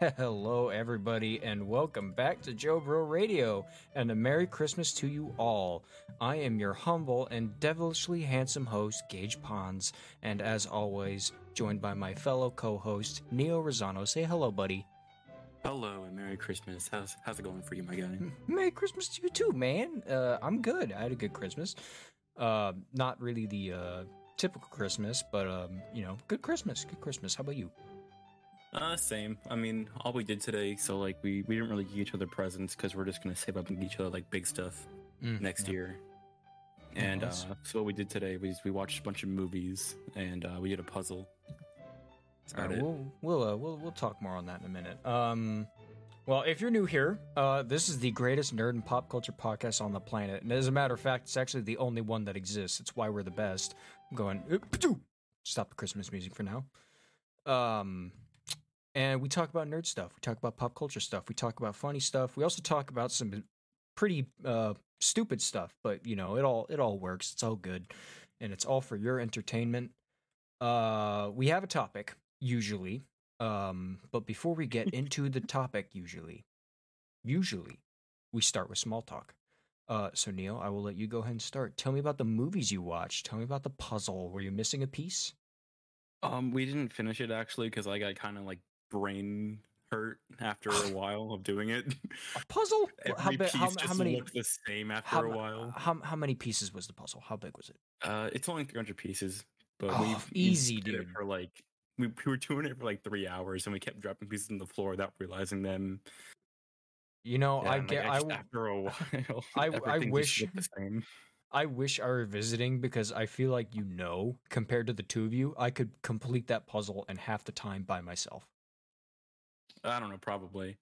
Hello, everybody, and welcome back to JoBro Radio, and a Merry Christmas to you all. I am your humble and devilishly handsome host, Gage Pons, and as always, joined by my fellow co-host, Neo Rosano. Say hello, buddy. Hello and Merry Christmas. How's how's it going for you, my guy? Merry Christmas to you too, man. Uh, I'm good. I had a good Christmas. Uh, not really the uh, typical Christmas, but um, you know, good Christmas. Good Christmas. How about you? Uh, same. I mean, all we did today, so like we we didn't really give each other presents because we're just gonna save up and each other like big stuff Mm, next yeah. year. And uh, so what we did today was we watched a bunch of movies and uh, we did a puzzle. That's All right, we'll we'll uh, we'll we'll talk more on that in a minute. Um, well, if you're new here, uh, this is the greatest nerd and pop culture podcast on the planet, and as a matter of fact, it's actually the only one that exists. It's why we're the best. I'm going. "Uh. Stop the Christmas music for now. Um, and we talk about nerd stuff. We talk about pop culture stuff. We talk about funny stuff. We also talk about some pretty uh stupid stuff, but you know, it all it all works. It's all good, and it's all for your entertainment. Uh, we have a topic usually. Um, but before we get into the topic, usually, usually, we start with small talk. Uh, so Neil, I will let you go ahead and start. Tell me about the movies you watched. Tell me about the puzzle. Were you missing a piece? Um, we didn't finish it actually because I got kind of like brain hurt after a while of doing it. A puzzle? Every how, big, piece how, just how many? looked the same after How, a while. how how many pieces was the puzzle? How big was it? Uh, it's only 300 pieces, but Oh, we easy, did it dude. for like we, we were doing it for like three hours, and we kept dropping pieces on the floor without realizing them. You know, Yeah, I and, like, get. I, after a while, I- I wish- the same. I wish I were visiting because I feel like you know, compared to the two of you, I could complete that puzzle in half the time by myself. I don't know, probably.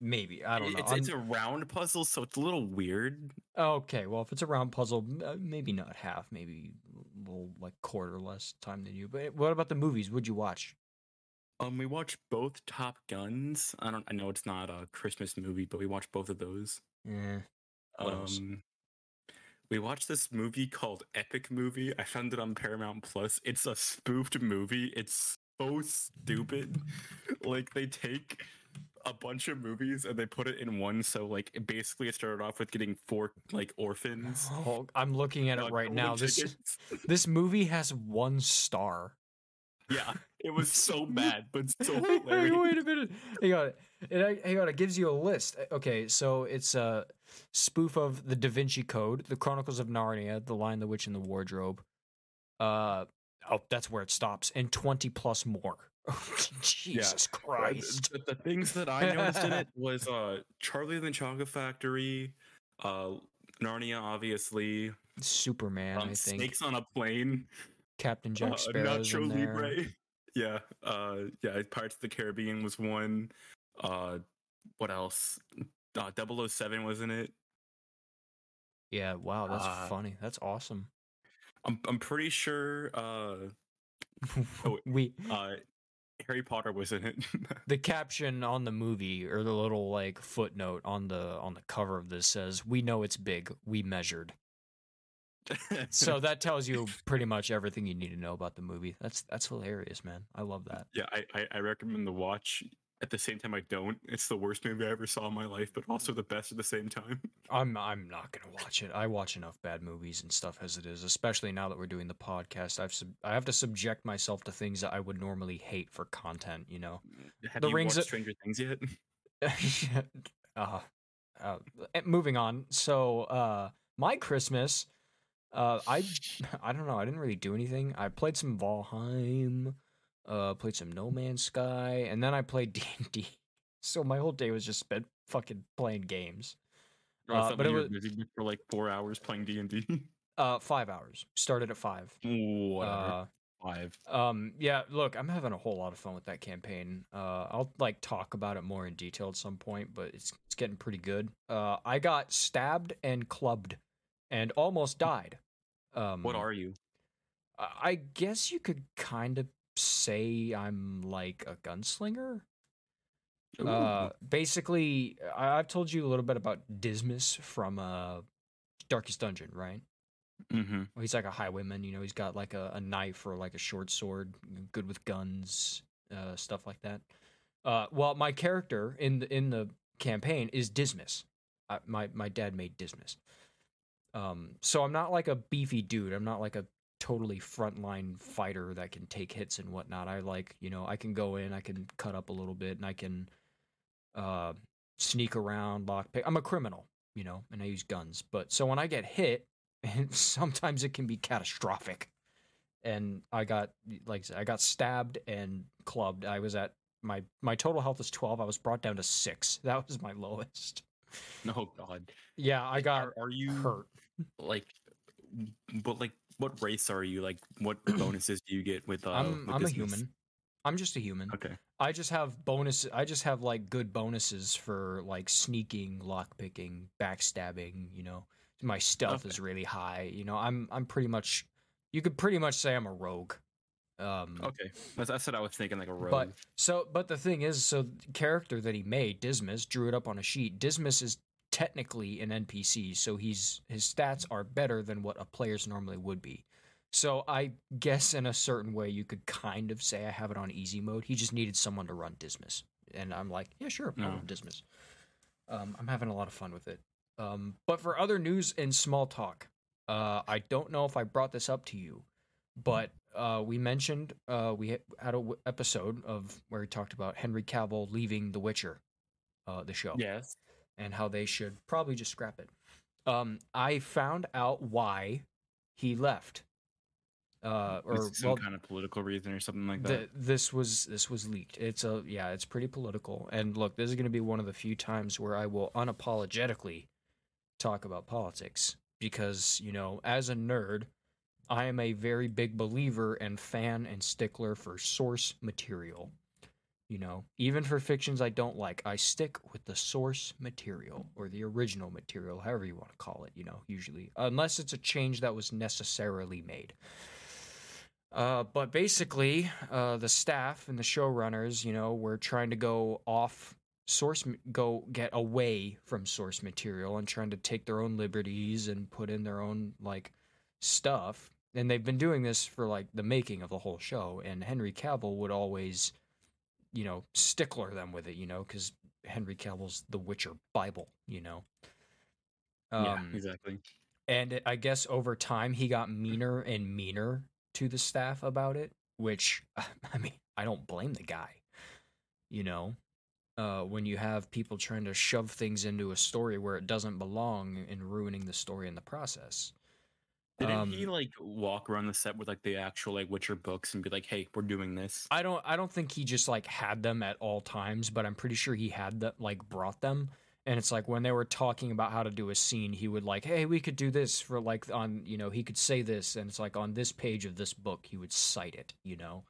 Maybe I don't know. It's, it's a round puzzle, so it's a little weird. Okay, well, if it's a round puzzle, uh, maybe not half, maybe a little like quarter less time than you. But what about the movies? Would you watch? Um, we watched both Top Guns. I don't. I know it's not a Christmas movie, but we watched both of those. Yeah. What else? Um, we watched this movie called Epic Movie. I found it on Paramount Plus. It's a spoofed movie. It's so stupid. like they take a bunch of movies and they put it in one. So like basically it started off with getting four like orphans. oh, I'm looking at uh, it right now. This this movie has one star. yeah, it was so bad, but so Hey, hey, wait a minute. Hang on. It, hang on. It gives you a list. Uh, Okay, so it's a spoof of the Da Vinci Code, the Chronicles of Narnia, The Lion, the Witch, and the Wardrobe. Uh oh, that's where it stops, and twenty plus more. Jesus Uh, Christ! The, the things that I noticed in it was uh Charlie and the Chocolate Factory, uh Narnia, obviously, Superman, um, I think. Snakes on a Plane, Captain Jack uh, Sparrow's Nacho in there. Libre. Yeah, uh, yeah. Pirates of the Caribbean was one. Uh, what else? Uh, 007 was in it. Yeah, wow, that's Uh, funny. That's awesome. I'm I'm pretty sure. Uh, Oh, we uh, Harry Potter was in it. the caption on the movie or the little like footnote on the on the cover of this says, "We know it's big. We measured." So that tells you pretty much everything you need to know about the movie. That's that's hilarious, man. I love that. yeah, I, I I recommend the watch. At the same time, I don't. It's the worst movie I ever saw in my life, but also the best at the same time. I'm I'm not gonna watch it. I watch enough bad movies and stuff as it is, especially now that we're doing the podcast. I've sub- I have to subject myself to things that I would normally hate for content. You know. Have The you Rings watched of- Stranger Things yet? uh, uh, eh, moving on. So, uh, my Christmas, uh, I, I don't know. I didn't really do anything. I played some Valheim, uh, played some No Man's Sky, and then I played D and D. So my whole day was just spent fucking playing games. I Uh, but it were was- busy for like four hours playing D and D. Uh, five hours. Started at five. Whatever. Uh, Five. Um, yeah, look, I'm having a whole lot of fun with that campaign. Uh, I'll like talk about it more in detail at some point, but it's it's getting pretty good. Uh, I got stabbed and clubbed, and almost died. Um, What are you? I guess you could kind of say I'm like a gunslinger. Uh, basically, I- I've told you a little bit about Dismas from uh, Darkest Dungeon, right? mm-hmm. Well, he's like a highwayman, you know. He's got like a, a knife or like a short sword, good with guns, uh, stuff like that. Uh, well, my character in the in the campaign is Dismas. I, my my dad made Dismas. Um, so I'm not like a beefy dude. I'm not like a totally frontline fighter that can take hits and whatnot. I like, you know, I can go in, I can cut up a little bit, and I can uh, sneak around, lockpick. I'm a criminal, you know, and I use guns. But so when I get hit, and sometimes it can be catastrophic. And I got like I said, I got stabbed and clubbed. I was at my my total health is 12. I was brought down to 6. That was my lowest. Oh god. Yeah, I got Are, are you hurt. like but like what race are you? Like what bonuses do you get with uh I'm with I'm a human. I'm just a human. Okay. I just have bonus. I just have like good bonuses for like sneaking, lockpicking, backstabbing. You know, my stealth Okay. is really high. You know, I'm I'm pretty much. You could pretty much say I'm a rogue. Um, Okay. That's, that's what I was thinking, like a rogue. But so, but the thing is, so the character that he made, Dismas, drew it up on a sheet. Dismas is technically an NPC, so he's his stats are better than what a player's normally would be. So I guess in a certain way, you could kind of say I have it on easy mode. He just needed someone to run Dismas, and I'm like, yeah, sure, I'll No. run Dismas. Um, I'm having a lot of fun with it. Um, but for other news and small talk, uh, I don't know if I brought this up to you, but uh, we mentioned uh, we had- had a w- episode of where we talked about Henry Cavill leaving The Witcher, uh, the show, yes. And how they should probably just scrap it. Um, I found out why he left. Uh, or some well, kind of political reason or something like that. the, this was this was leaked. It's a yeah, it's pretty political. And look, this is going to be one of the few times where I will unapologetically talk about politics because you know, as a nerd, I am a very big believer and fan and stickler for source material. You know, even for fictions I don't like, I stick with the source material or the original material, however you want to call it. You know, usually, unless it's a change that was necessarily made. Uh, but basically, uh, the staff and the showrunners, you know, were trying to go off source, go get away from source material and trying to take their own liberties and put in their own like stuff. And they've been doing this for like the making of the whole show. And Henry Cavill would always, you know, stickler them with it, you know, because Henry Cavill's the Witcher Bible, you know. yeah, Um, exactly. and I guess over time he got meaner and meaner to the staff about it, which I mean, I don't blame the guy. You know, uh, when you have people trying to shove things into a story where it doesn't belong and ruining the story in the process. Didn't he um, like walk around the set with like the actual like Witcher books and be like, "Hey, we're doing this"? I don't I don't think he just like had them at all times, but I'm pretty sure he had that like brought them. And it's like when they were talking about how to do a scene, he would like, "Hey, we could do this for like on, you know, he could say this and it's like on this page of this book, he would cite it, you know."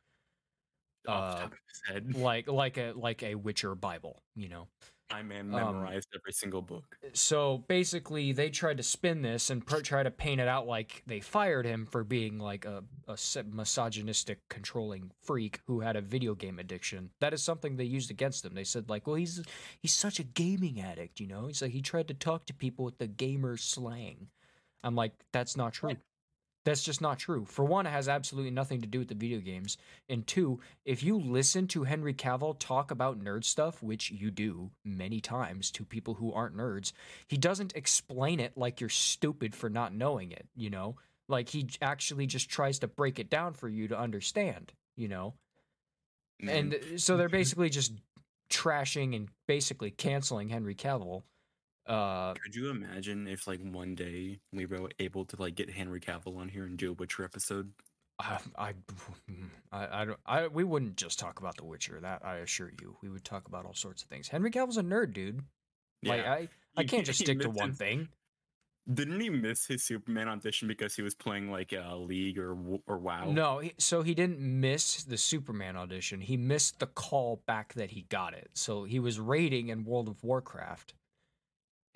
off the uh, of his head. Like like a like a Witcher Bible, you know. My man um, memorized every single book. so basically they tried to spin this and pr- try to paint it out like they fired him for being like a, a misogynistic controlling freak who had a video game addiction. That is something they used against him. They said like well he's he's such a gaming addict you know? He's like he tried to talk to people with the gamer slang. I'm like that's not true that's just not true. For one, it has absolutely nothing to do with the video games. And two, if you listen to Henry Cavill talk about nerd stuff, which you do many times to people who aren't nerds, he doesn't explain it like you're stupid for not knowing it, you know? Like he actually just tries to break it down for you to understand, you know? And uh, so they're basically just trashing and basically canceling Henry Cavill. Uh, could you imagine if like one day we were able to like get Henry Cavill on here and do a Witcher episode? Ah, I, I, I, I, don't, I, we wouldn't just talk about The Witcher. That I assure you, we would talk about all sorts of things. Henry Cavill's a nerd, dude. Like I, I can't just stick to one his- thing. Didn't he miss his Superman audition because he was playing like a League or or WoW? No, he, so he didn't miss the Superman audition. He missed the call back that he got it. So he was raiding in World of Warcraft,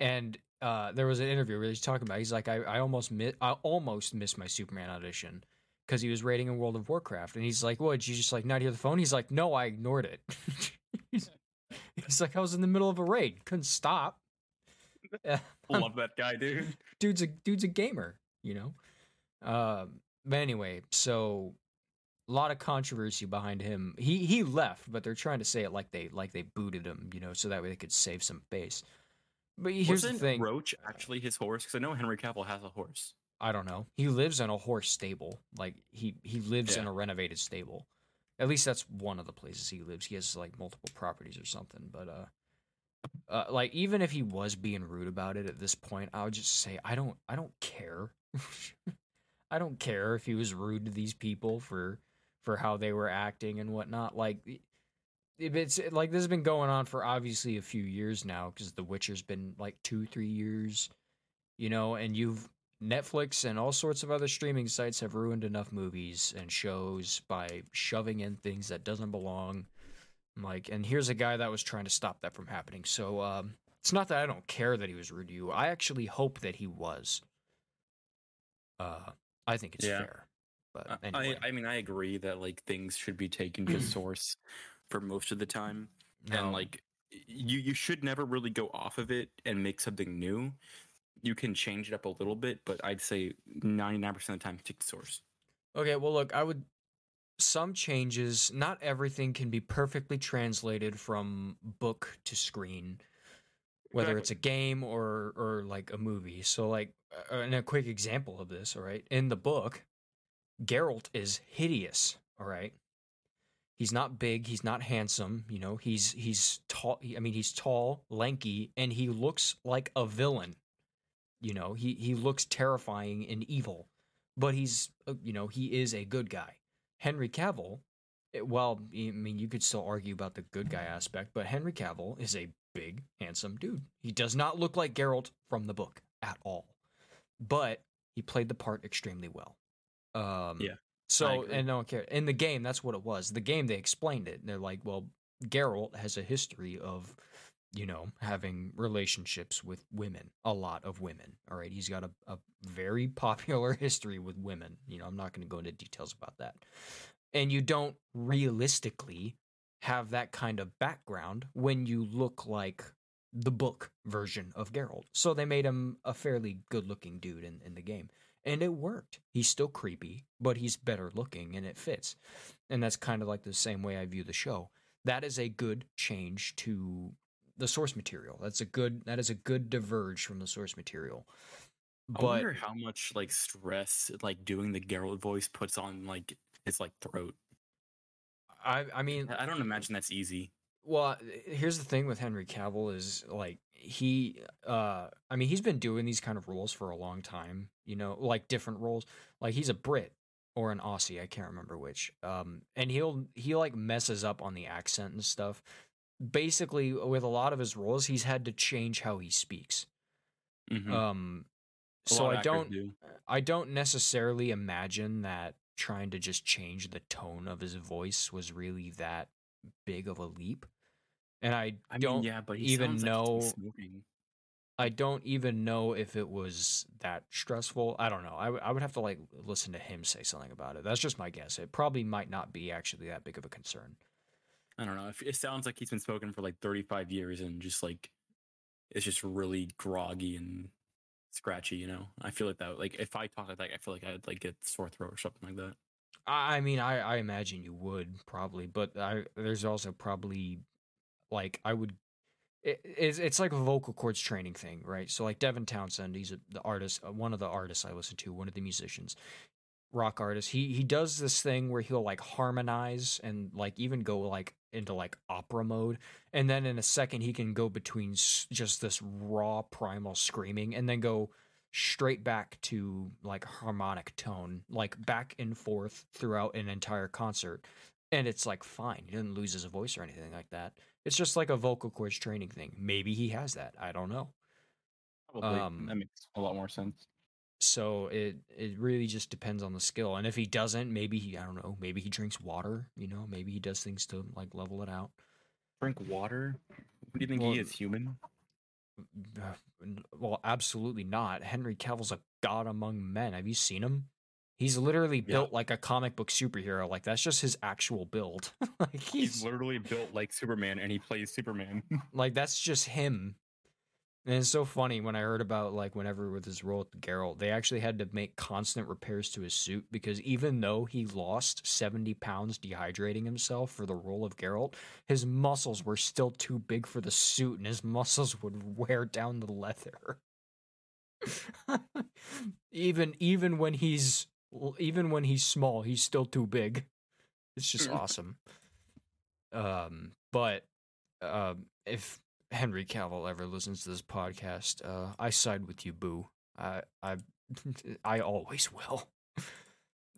and uh, there was an interview where he's talking about. He's like, I, I almost mi- I almost missed my Superman audition because he was raiding in World of Warcraft, and he's like, "What? Did you just like not hear the phone?" He's like, "No, I ignored it." he's, he's like, "I was in the middle of a raid, couldn't stop." Yeah Love that guy, dude. dude's a dude's a gamer, you know. Um, but anyway, so a lot of controversy behind him. He he left, but they're trying to say it like they like they booted him, you know, so that way they could save some face. But here's Wasn't the thing. Roach actually his horse? Because I know Henry Cavill has a horse. I don't know. He lives in a horse stable. Like he he lives in a renovated stable. At least that's one of the places he lives. He has like multiple properties or something. But uh, uh like even if he was being rude about it at this point, I would just say I don't I don't care. I don't care if he was rude to these people for for how they were acting and whatnot. Like if it's like this has been going on for obviously a few years now because The Witcher's been like two three years, you know, and you've Netflix and all sorts of other streaming sites have ruined enough movies and shows by shoving in things that doesn't belong. Like, and here's a guy that was trying to stop that from happening. So, um, it's not that I don't care that he was rude to you. I actually hope that he was. Uh, I think it's Yeah. fair. But anyway, I I mean I agree that like things should be taken to source for most of the time, no. and like you you should never really go off of it and make something new. You can change it up a little bit, but I'd say ninety nine percent of the time take the source. Okay, well, look, I would. Some changes, not everything can be perfectly translated from book to screen, whether it's a game or or like a movie. So, like, and a quick example of this, all right, in the book, Geralt is hideous. All right, he's not big, he's not handsome. You know, he's he's tall. I mean, he's tall, lanky, and he looks like a villain. You know, he he looks terrifying and evil but he's uh, you know he is a good guy. Henry Cavill, eh, well, I mean you could still argue about the good guy aspect, but Henry Cavill is a big, handsome dude. He does not look like Geralt from the book at all, but he played the part extremely well. Um, Yeah, So and no one cared. In the game, that's what it was. The game they explained it. They're like, well, Geralt has a history of you know, having relationships with women, a lot of women. All right. He's got a, a very popular history with women. You know, I'm not going to go into details about that. And you don't realistically have that kind of background when you look like the book version of Geralt. So they made him a fairly good looking dude in, in the game. And it worked. He's still creepy, but he's better looking and it fits. And that's kind of like the same way I view the show. That is a good change to the source material. That's a good that is a good diverge from the source material. I But wonder how much like stress like doing the Geralt voice puts on like his like throat. I I mean I I don't imagine that's easy. Well, here's the thing with Henry Cavill is like he uh I mean he's been doing these kind of roles for a long time, you know, like different roles. Like he's a Brit or an Aussie, I can't remember which. Um and he'll he like messes up on the accent and stuff. Basically with a lot of his roles, he's had to change how he speaks. Mhm. Um A so I don't do. I don't necessarily imagine that trying to just change the tone of his voice was really that big of a leap. And I, I don't mean, yeah, but even sounds like know. I don't even know if it was that stressful. I don't know. I, w- I would have to like listen to him say something about it. That's just my guess. It probably might not be actually that big of a concern. I don't know. If it sounds like he's been smoking for like 35 years and just like it's just really groggy and scratchy, you know. I feel like that. Like if I talk like that, I feel like I'd like get sore throat or something like that. I, mean, I, I imagine you would probably, but I there's also probably like I would. It, it's it's like a vocal cords training thing, right? So like Devin Townsend, he's a, the artist, uh, one of the artists I listen to, one of the musicians, rock artist. He he does this thing where he'll like harmonize and like even go like into like opera mode, and then in a second he can go between just this raw primal screaming, and then go straight back to like harmonic tone, like back and forth throughout an entire concert. And it's like fine. He doesn't lose his voice or anything like that. It's just like a vocal cords training thing. Maybe he has that. I don't know. Probably Um, that makes a lot more sense. So it it really just depends on the skill. And if he doesn't, maybe he I don't know, maybe he drinks water, you know, maybe he does things to like level it out. Drink water. What do you think Well, he is? Human? Well, absolutely not. Henry Cavill's a god among men. Have you seen him? He's literally Yeah. built like a comic book superhero. Like that's just his actual build. like He's he's literally built like Superman, and he plays Superman. like that's just him. And it's so funny when I heard about like whenever with his role with Geralt, they actually had to make constant repairs to his suit because even though he lost 70 pounds dehydrating himself for the role of Geralt, his muscles were still too big for the suit and his muscles would wear down the leather. even even when he's even when he's small, he's still too big. It's just awesome. Um, but um, if Henry Cavill ever listens to this podcast, uh, I side with you, Boo. I I I always will.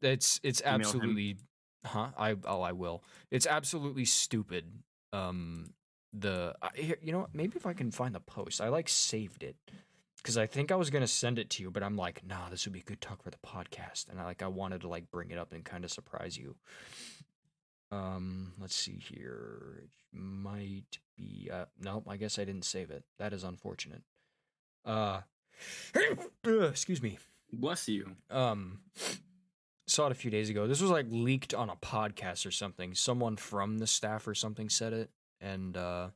It's it's absolutely, huh? I oh I will. It's absolutely stupid. Um, the I, you know what? Maybe if I can find the post, I like saved it because I think I was gonna send it to you, but I'm like, nah, this would be a good talk for the podcast, and I like I wanted to like bring it up and kind of surprise you. Um, let's see here. It might be uh nope, I guess I didn't save it. That is unfortunate. Uh excuse me. Bless you. Um saw it a few days ago. This was like leaked on a podcast or something. Someone from the staff or something said it and uh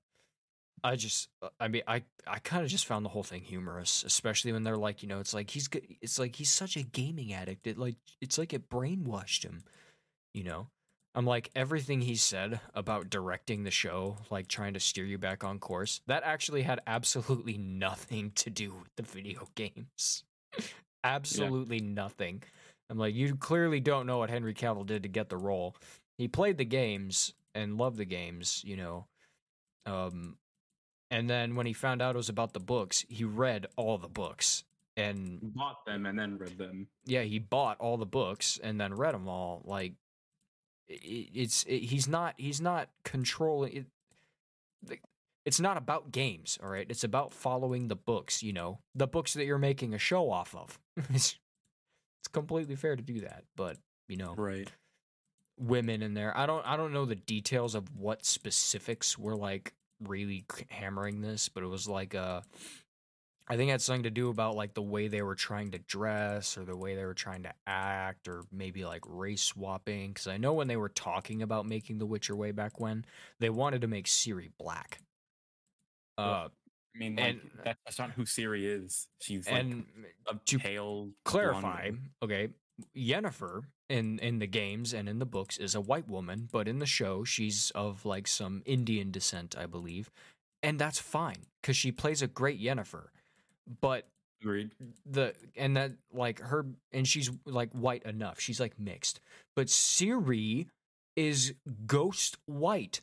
I just uh, I mean I I kind of just found the whole thing humorous, especially when they're like, you know, it's like he's it's like he's such a gaming addict. It like it's like it brainwashed him, you know. I'm like everything he said about directing the show, like trying to steer you back on course, that actually had absolutely nothing to do with the video games. absolutely nothing. I'm like, you clearly don't know what Henry Cavill did to get the role. He played the games and loved the games, you know. Um, and then when he found out it was about the books, he read all the books. And Bought them and then read them. yeah, he bought all the books and then read them all. Like, it's it, he's not he's not controlling it. It's not about games, all right. It's about following the books. You know, the books that you're making a show off of. it's, it's completely fair to do that, but you know, Right. women in there. I don't I don't know the details of what specifics were like really hammering this, but it was like uh I think it had something to do about like the way they were trying to dress or the way they were trying to act or maybe like race swapping cuz I know when they were talking about making The Witcher way back when, they wanted to make Ciri black. Uh I mean, like, and- that's not who Ciri is. She's like and a to pale. clarify, blonde- okay, Yennefer in in the games and in the books is a white woman, but in the show she's of like some Indian descent, I believe, and that's fine because she plays a great Yennefer. But Agreed. the and that like her and she's like white enough, she's like mixed, but Ciri is ghost white.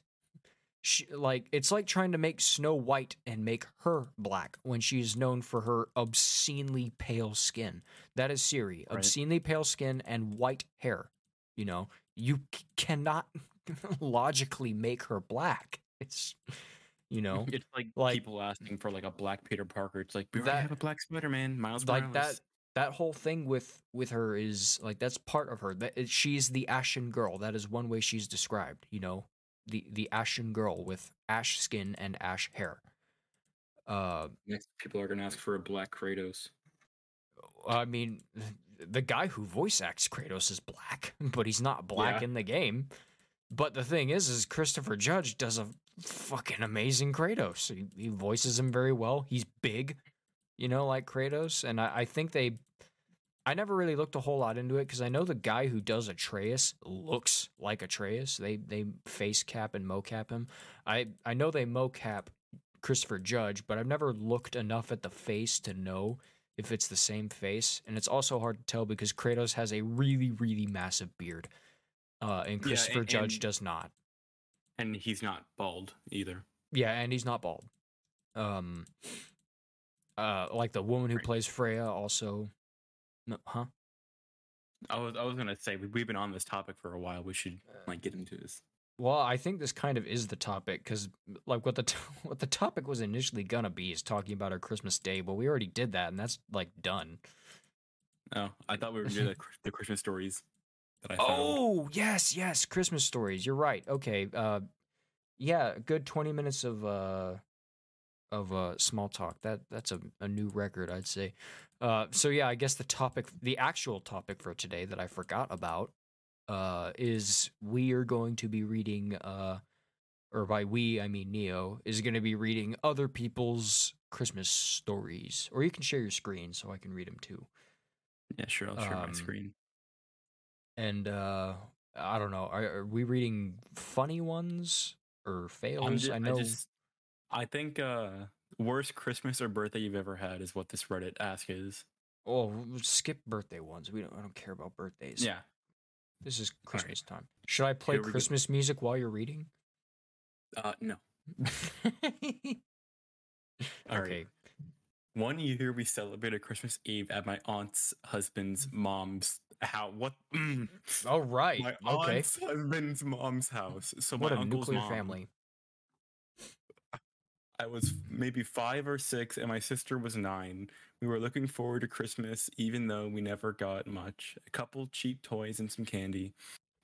She, like it's like trying to make Snow White and make her black when she is known for her obscenely pale skin. That is Ciri, Right. obscenely pale skin and white hair. You know, you c- cannot logically make her black. It's you know, It's like, like- people asking for like a black Peter Parker. It's like we That- have a black Spider Man, Miles like Morales. that that whole thing with with her is like that's part of her that she's the ashen girl that is one way she's described you know the the ashen girl with ash skin and ash hair uh Next, people are gonna ask for a black Kratos. i mean the guy who voice acts kratos is black but he's not black Yeah. in the game but the thing is is christopher judge does a fucking amazing kratos he, he voices him very well he's big you know like kratos and i, I think they I never really looked a whole lot into it because I know the guy who does Atreus looks like Atreus. They they face cap and mocap him. I I know they mocap Christopher Judge, but I've never looked enough at the face to know if it's the same face. And it's also hard to tell because Kratos has a really really massive beard, uh, and Yeah, Christopher and- Judge and- does not. And he's not bald either. Yeah, and he's not bald. Um, uh, like the woman who plays Freya also. No, huh? I was I was gonna say we, we've been on this topic for a while. We should like get into this. Well, I think this kind of is the topic because, like, what the t- what the topic was initially gonna be is talking about our Christmas Day, but we already did that, and that's like done. Oh, I thought we were doing the, the Christmas stories that I found. Oh, yes, yes, Christmas stories. You're right. Okay. Uh, yeah, a good twenty minutes of uh of uh small talk. That that's a, a new record, I'd say. Uh, so yeah, I guess the topic, the actual topic for today that I forgot about, uh, is we are going to be reading uh or by we I mean Neo is going to be reading other people's Christmas stories, or you can share your screen so I can read them too. Yeah, sure. I'll share Um, my screen. And uh I don't know. Are, are we reading funny ones or fails? I'm I know. I just, I think uh, worst Christmas or birthday you've ever had is what this Reddit ask is. Oh, skip birthday ones. We don't. I don't care about birthdays. Yeah. This is right. Christmas time. Should I play we go. Christmas music while you're reading? Uh, no. All right. okay. One year we celebrated Christmas Eve at my aunt's husband's mom's house. What? Mm. All right. My okay. aunt's husband's mom's house. So What my a uncle's nuclear mom. family. I was maybe five or six, and my sister was nine. We were looking forward to Christmas, even though we never got much. A couple cheap toys and some candy,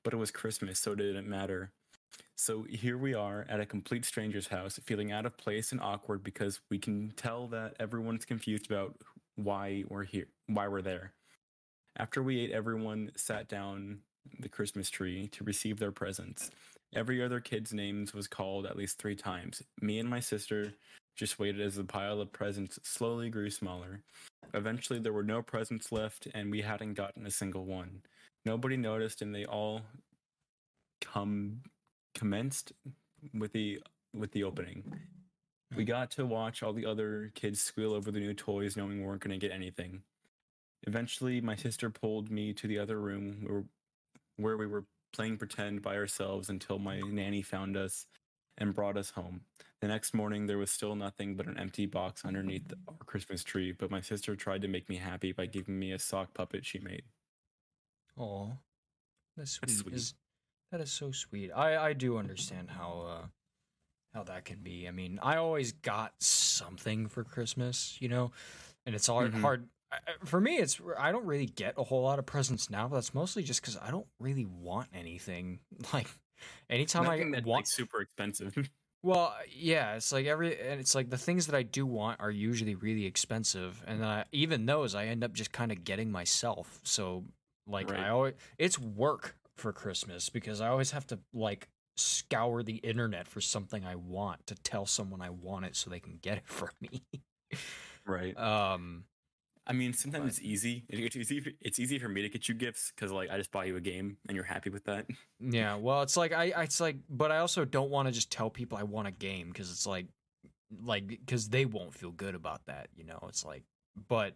but it was Christmas, so it didn't matter. So here we are at a complete stranger's house, feeling out of place and awkward because we can tell that everyone's confused about why we're here, why we're there. After we ate, everyone sat down the Christmas tree to receive their presents. Every other kid's names was called at least three times. Me and my sister just waited as the pile of presents slowly grew smaller. Eventually, there were no presents left, and we hadn't gotten a single one. Nobody noticed, and they all come commenced with the with the opening. We hmm. got to watch all the other kids squeal over the new toys, knowing we weren't going to get anything. Eventually, my sister pulled me to the other room where, where we were playing pretend by ourselves until my nanny found us and brought us home. The next morning, there was still nothing but an empty box underneath our Christmas tree, but my sister tried to make me happy by giving me a sock puppet she made. Oh, that's sweet. That's sweet. Is- that is so sweet. I I do understand how uh how that can be. I mean, I always got something for Christmas, you know, and it's hard. Mhm. hard for me. It's I don't really get a whole lot of presents now. But that's mostly just because I don't really want anything. Like anytime Nothing I that's want like super expensive. Well, yeah, it's like every and it's like the things that I do want are usually really expensive, and then I, even those I end up just kind of getting myself. So like Right. I always it's work for Christmas because I always have to like scour the internet for something I want to tell someone I want it so they can get it for me. right. um I mean, sometimes but- it's easy. It's easy. for- It's easy for me to get you gifts because, like, I just buy you a game and you're happy with that. Yeah, well, it's like I, I it's like, but I also don't want to just tell people I want a game because it's like, like because they won't feel good about that, you know. It's like, but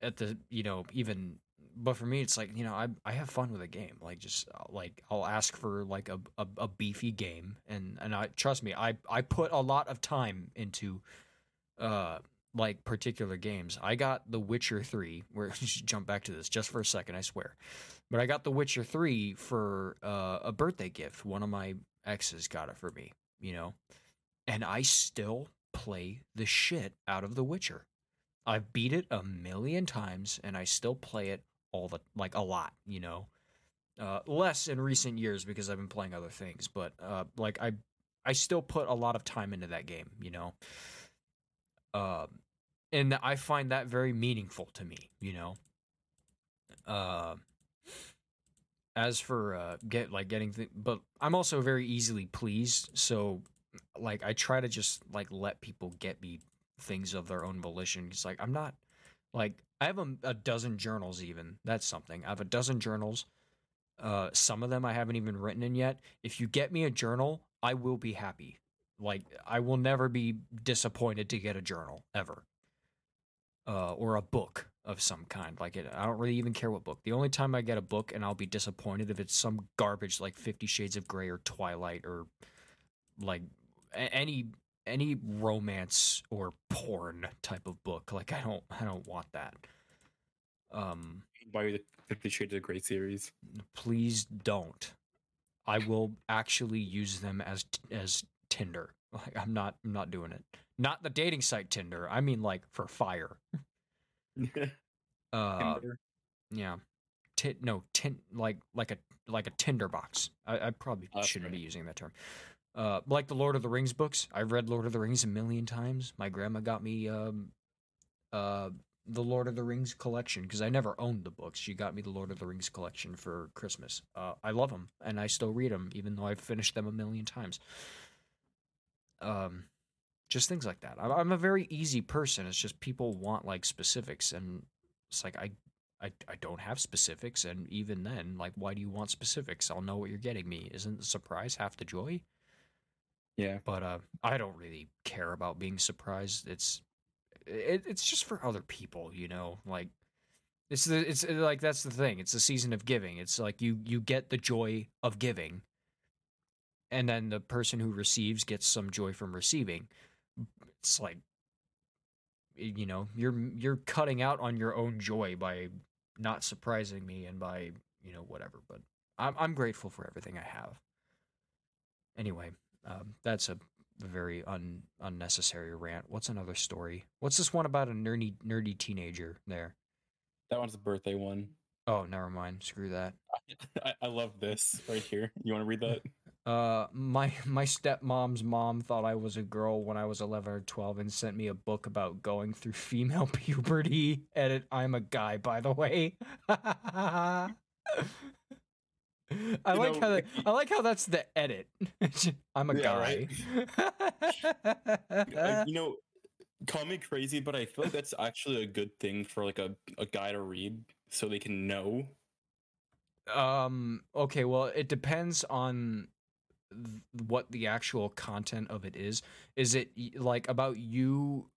at the you know even, but for me, it's like you know I I have fun with a game. Like just uh, like I'll ask for like a a, a beefy game, and and I trust me, I I put a lot of time into, uh. Like particular games, I got The Witcher Three. Where just jump back to this just for a second, I swear. But I got The Witcher 3 for uh, a birthday gift. One of my exes got it for me, you know? And I still play the shit out of The Witcher. I've beat it a million times and I still play it all the like a lot, you know. Uh, less in recent years because I've been playing other things, but uh, like I I still put a lot of time into that game, you know. Um and I find that very meaningful to me, you know. Uh, as for uh, get like getting, th- but I'm also very easily pleased. So, like, I try to just like let people get me things of their own volition. It's like I'm not like I have a, a dozen journals. Even that's something. I have a dozen journals. Uh, some of them I haven't even written in yet. If you get me a journal, I will be happy. Like I will never be disappointed to get a journal ever uh, or a book of some kind. Like it, I don't really even care what book. The only time I get a book and I'll be disappointed if it's some garbage like Fifty Shades of Grey or Twilight or like any any romance or porn type of book. Like I don't I don't want that. Um, Buy the Fifty Shades of Grey series. please don't. I will actually use them as as Tinder. Like I'm not I'm not doing it. Not the dating site Tinder. I mean like for fire. Uh. Yeah. Tin no, tin like like a like a Tinder box. I, I probably shouldn't be using that term. Uh, like the Lord of the Rings books. I've read Lord of the Rings a million times. My grandma got me um, uh, the Lord of the Rings collection because I never owned the books. She got me the Lord of the Rings collection for Christmas. Uh, I love them and I still read them even though I've finished them a million times. Um, just things like that. I'm, I'm a very easy person. It's just people want like specifics, and it's like I, I, I don't have specifics, and even then, like, why do you want specifics? I'll know what you're getting me. Isn't the surprise half the joy? Yeah. But uh, I don't really care about being surprised. It's, it, it's just for other people, you know. Like, it's the it's like that's the thing. It's the season of giving. It's like you you get the joy of giving, and then the person who receives gets some joy from receiving. It's like you know you're you're cutting out on your own joy by not surprising me and by you know whatever. But I'm I'm grateful for everything I have. Anyway, um, that's a very un, unnecessary rant. What's another story? What's this one about a nerdy nerdy teenager there? That one's the birthday one. Oh, never mind. Screw that. I, I love this right here. You want to read that? Uh, my my stepmom's mom thought I was a girl when I was eleven or twelve and sent me a book about going through female puberty. Edit: I'm a guy, by the way. I You like know, how that, I like how that's the edit. I'm a Yeah, guy. right? You know, call me crazy, but I feel like that's actually a good thing for like a, a guy to read so they can know. Um. Okay. Well, it depends on th- what the actual content of it is. Is it like about you?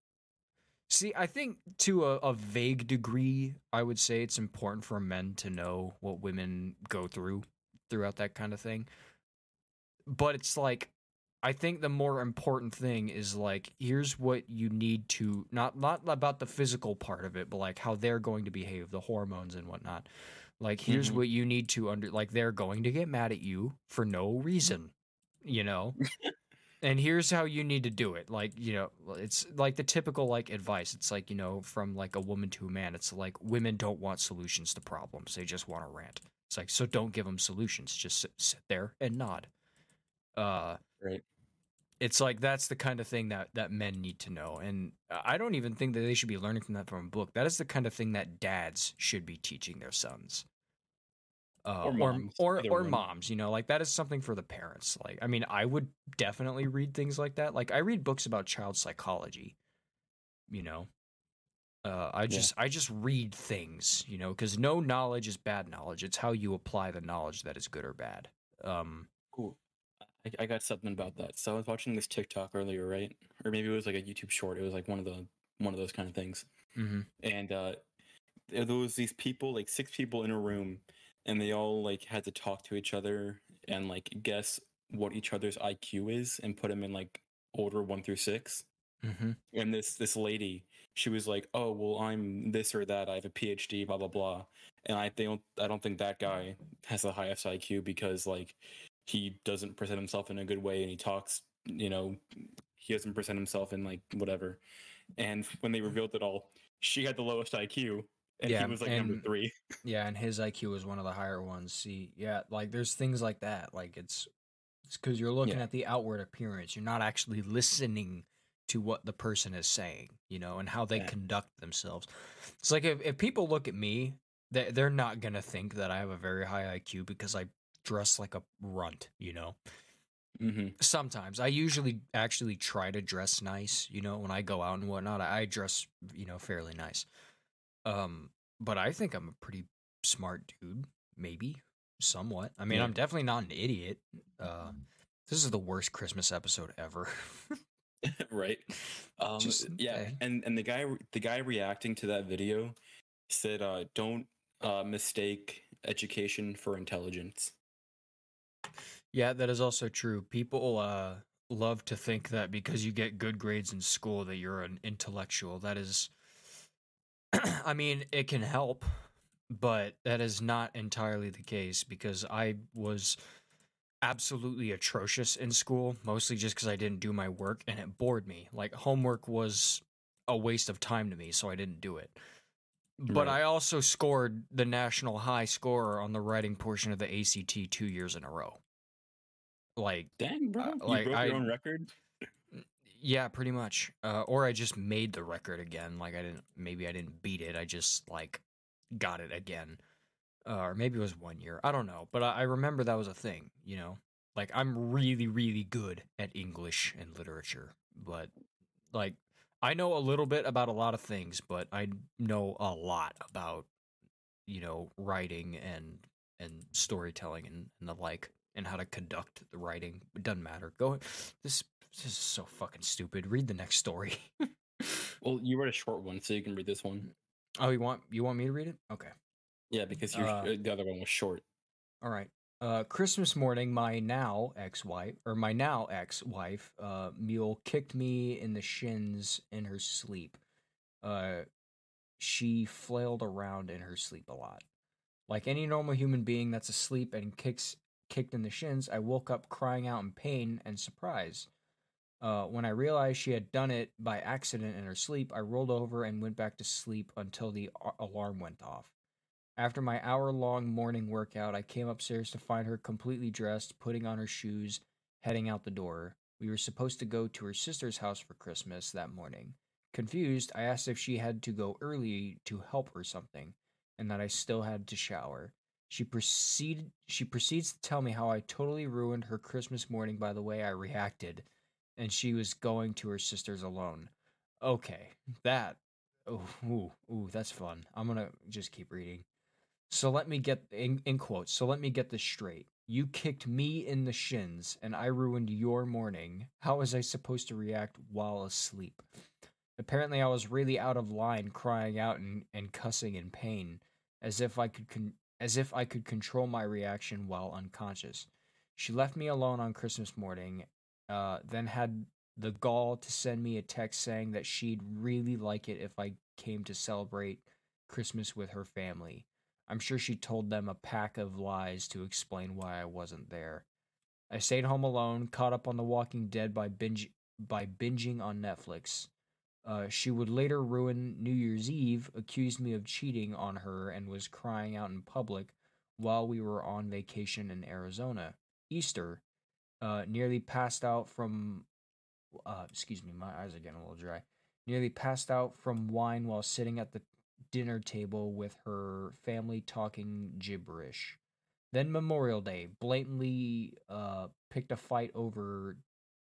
See, I think to a, a vague degree, I would say it's important for men to know what women go through throughout that kind of thing. But it's like, I think the more important thing is like, here's what you need to not not about the physical part of it, but like how they're going to behave, the hormones and whatnot. Like, here's Mhm. what you need to under like they're going to get mad at you for no reason, you know. and here's how you need to do it. Like, you know, it's like the typical like advice. It's like you know, from like a woman to a man. It's like women don't want solutions to problems; they just want to rant. It's like so don't give them solutions. Just sit, sit there and nod. Uh, Right. it's like that's the kind of thing that that men need to know and i don't even think that they should be learning from that from a book that is the kind of thing that dads should be teaching their sons uh, Or or moms, or, either or moms you know like that is something for the parents like i mean i would definitely read things like that like i read books about child psychology you know uh, i just i just read things you know because no knowledge is bad knowledge it's how you apply the knowledge that is good or bad um Cool. I, I got something about that. So I was watching this TikTok earlier, right? Or maybe it was like a YouTube short. It was like one of the one of those kind of things. mhm. And uh there there was these people, like six people in a room, and they all like had to talk to each other and like guess what each other's IQ is and put them in like order one through six. Mhm. and this this lady she was like oh well i'm this or that i have a phd blah blah blah and i don't i don't think that guy has the highest iq because like he doesn't present himself in a good way and he talks you know he doesn't present himself in like whatever and when they revealed it all she had the lowest iq and Yeah, he was like number and- three Yeah, and his IQ was one of the higher ones. See, yeah, like there's things like that. Like it's it's because you're looking Yeah. at the outward appearance. You're not actually listening to what the person is saying, you know, and how they Yeah. conduct themselves. It's like if, if people look at me, they they're not gonna think that I have a very high IQ because I dress like a runt, you know. hmm Sometimes I usually actually try to dress nice, you know, when I go out and whatnot. I dress, you know, fairly nice. Um, but I think I'm a pretty smart dude, maybe somewhat. I mean, Yeah. I'm definitely not an idiot. Uh, this is the worst Christmas episode ever. right um Just- yeah eh. and and the guy the guy reacting to that video said uh don't uh mistake education for intelligence yeah, that is also true. People uh love to think that because you get good grades in school that you're an intellectual. That is I mean, it can help, but that is not entirely the case because I was absolutely atrocious in school, mostly just because I didn't do my work and it bored me. Like, homework was a waste of time to me, so I didn't do it. But Right. I also scored the national high score on the writing portion of the ACT two years in a row. Like, dang bro Uh, you like, broke I- your own record yeah, pretty much. Uh, or I just made the record again. Like I didn't, maybe I didn't beat it. I just like got it again. Uh, or maybe it was one year. I don't know. But I, I remember that was a thing. You know, like I'm really, really good at English and literature, but like I know a little bit about a lot of things, but I know a lot about you know writing and and storytelling and, and the like and how to conduct the writing. It doesn't matter. Go this this is so fucking stupid. Read the next story. Well, you read a short one, so you can read this one. oh, you want you want me to read it? Okay. Yeah, because your Uh, the other one was short. All right. Uh, Christmas morning, my now ex-wife or my now ex-wife, uh, Mule kicked me in the shins in her sleep. Uh, she flailed around in her sleep a lot. Like any normal human being that's asleep and kicks kicked in the shins, I woke up crying out in pain and surprise. Uh, when I realized she had done it by accident in her sleep, I rolled over and went back to sleep until the alarm went off. After my hour long morning workout, I came upstairs to find her completely dressed, putting on her shoes, heading out the door. We were supposed to go to her sister's house for Christmas that morning. Confused, I asked if she had to go early to help or something, and that I still had to shower. She proceeded she proceeds to tell me how I totally ruined her Christmas morning by the way I reacted, and she was going to her sister's alone. Okay, that oh ooh, ooh, that's fun. I'm gonna just keep reading. So let me get in, in quotes. So let me get this straight. You kicked me in the shins and I ruined your morning. How was I supposed to react while asleep? Apparently I was really out of line crying out and, and cussing in pain as if I could con- as if I could control my reaction while unconscious. She left me alone on Christmas morning, uh, then had the gall to send me a text saying that she'd really like it if I came to celebrate Christmas with her family. I'm sure she told them a pack of lies to explain why I wasn't there. I stayed home alone, caught up on The Walking Dead by binge by binging on Netflix. Uh, she would later ruin New Year's Eve, accused me of cheating on her, and was crying out in public while we were on vacation in Arizona. Easter, uh, nearly passed out from. Uh, excuse me, my eyes are getting a little dry. Nearly passed out from wine while sitting at the dinner table with her family talking gibberish. Then Memorial Day, blatantly uh, picked a fight over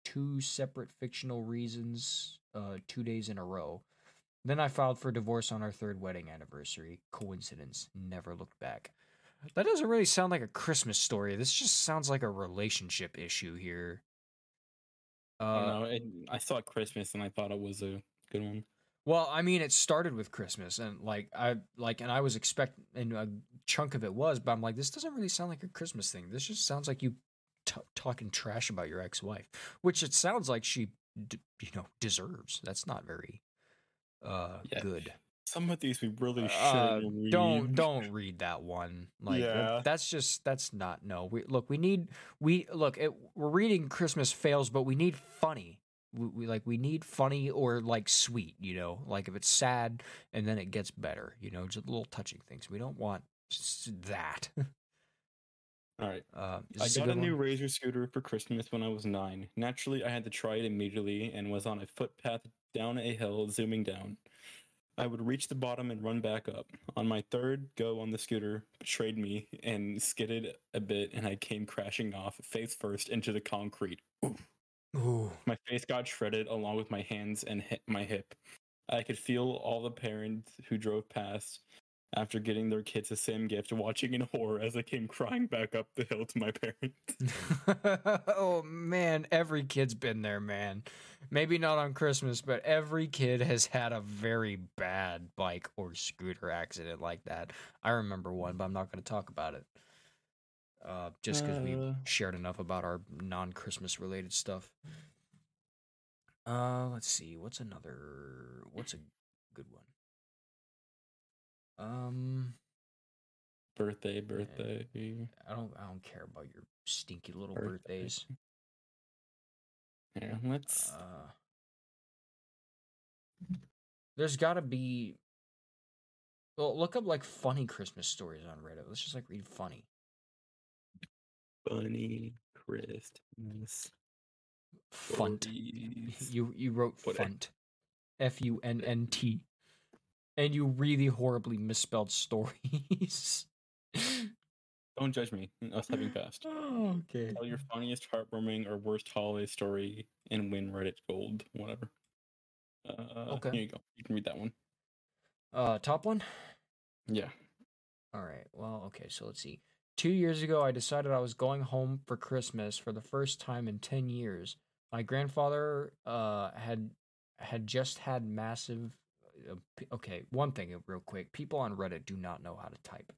two separate fictional reasons uh, two days in a row. Then I filed for divorce on our third wedding anniversary. Coincidence. Never looked back. That doesn't really sound like a Christmas story. This just sounds like a relationship issue here. I Uh, don't know. It, I saw Christmas and I thought it was a good one. Well, I mean, it started with Christmas, and like I like, and I was expecting, and a chunk of it was, but I'm like, this doesn't really sound like a Christmas thing. This just sounds like you t- talking trash about your ex-wife, which it sounds like she, d- you know, deserves. That's not very, uh, Yeah. good. Some of these we really should Uh, read. don't don't read that one. Like Yeah. that's just that's not no. We look, we need we look. It, we're reading Christmas fails, but we need funny. We, we like we need funny or like sweet. You know, like if it's sad and then it gets better. You know, just little touching things. We don't want just that. All right. uh, I got a good new? Razor scooter for Christmas when I was nine. Naturally, I had to try it immediately and was on a footpath down a hill, zooming down. I would reach the bottom and run back up. On my third go on the scooter, betrayed me and skidded a bit, and I came crashing off, face first, into the concrete. Ooh. My face got shredded along with my hands and hit my hip. I could feel all the parents who drove past after getting their kids the same gift watching in horror as I came crying back up the hill to my parents. oh man, every kid's been there, man. Maybe not on Christmas, but every kid has had a very bad bike or scooter accident like that. I remember one, but I'm not going to talk about it. Uh, just because we Uh. shared enough about our non-Christmas related stuff. Uh, let's see. What's another? What's a good one? Um, birthday, birthday. I don't. I don't care about your stinky little Birthday. birthdays. Yeah, let's. Uh, there's got to be. Well, look up like funny Christmas stories on Reddit. Let's just like read funny. Bunny Christmas. Funt. stories. You you wrote Whatever. funt. F U N N T. And you really horribly misspelled stories. Don't judge me. I was typing fast. Oh, okay. Tell your funniest, heartwarming, or worst holiday story and win Reddit gold. Whatever. Uh, Okay. Here you go. You can read that one. Uh, top one. Yeah. All right. Well, okay. So let's see. Two years ago, I decided I was going home for Christmas for the first time in ten years. My grandfather uh had had just had massive. Uh, okay, one thing real quick. People on Reddit do not know how to type.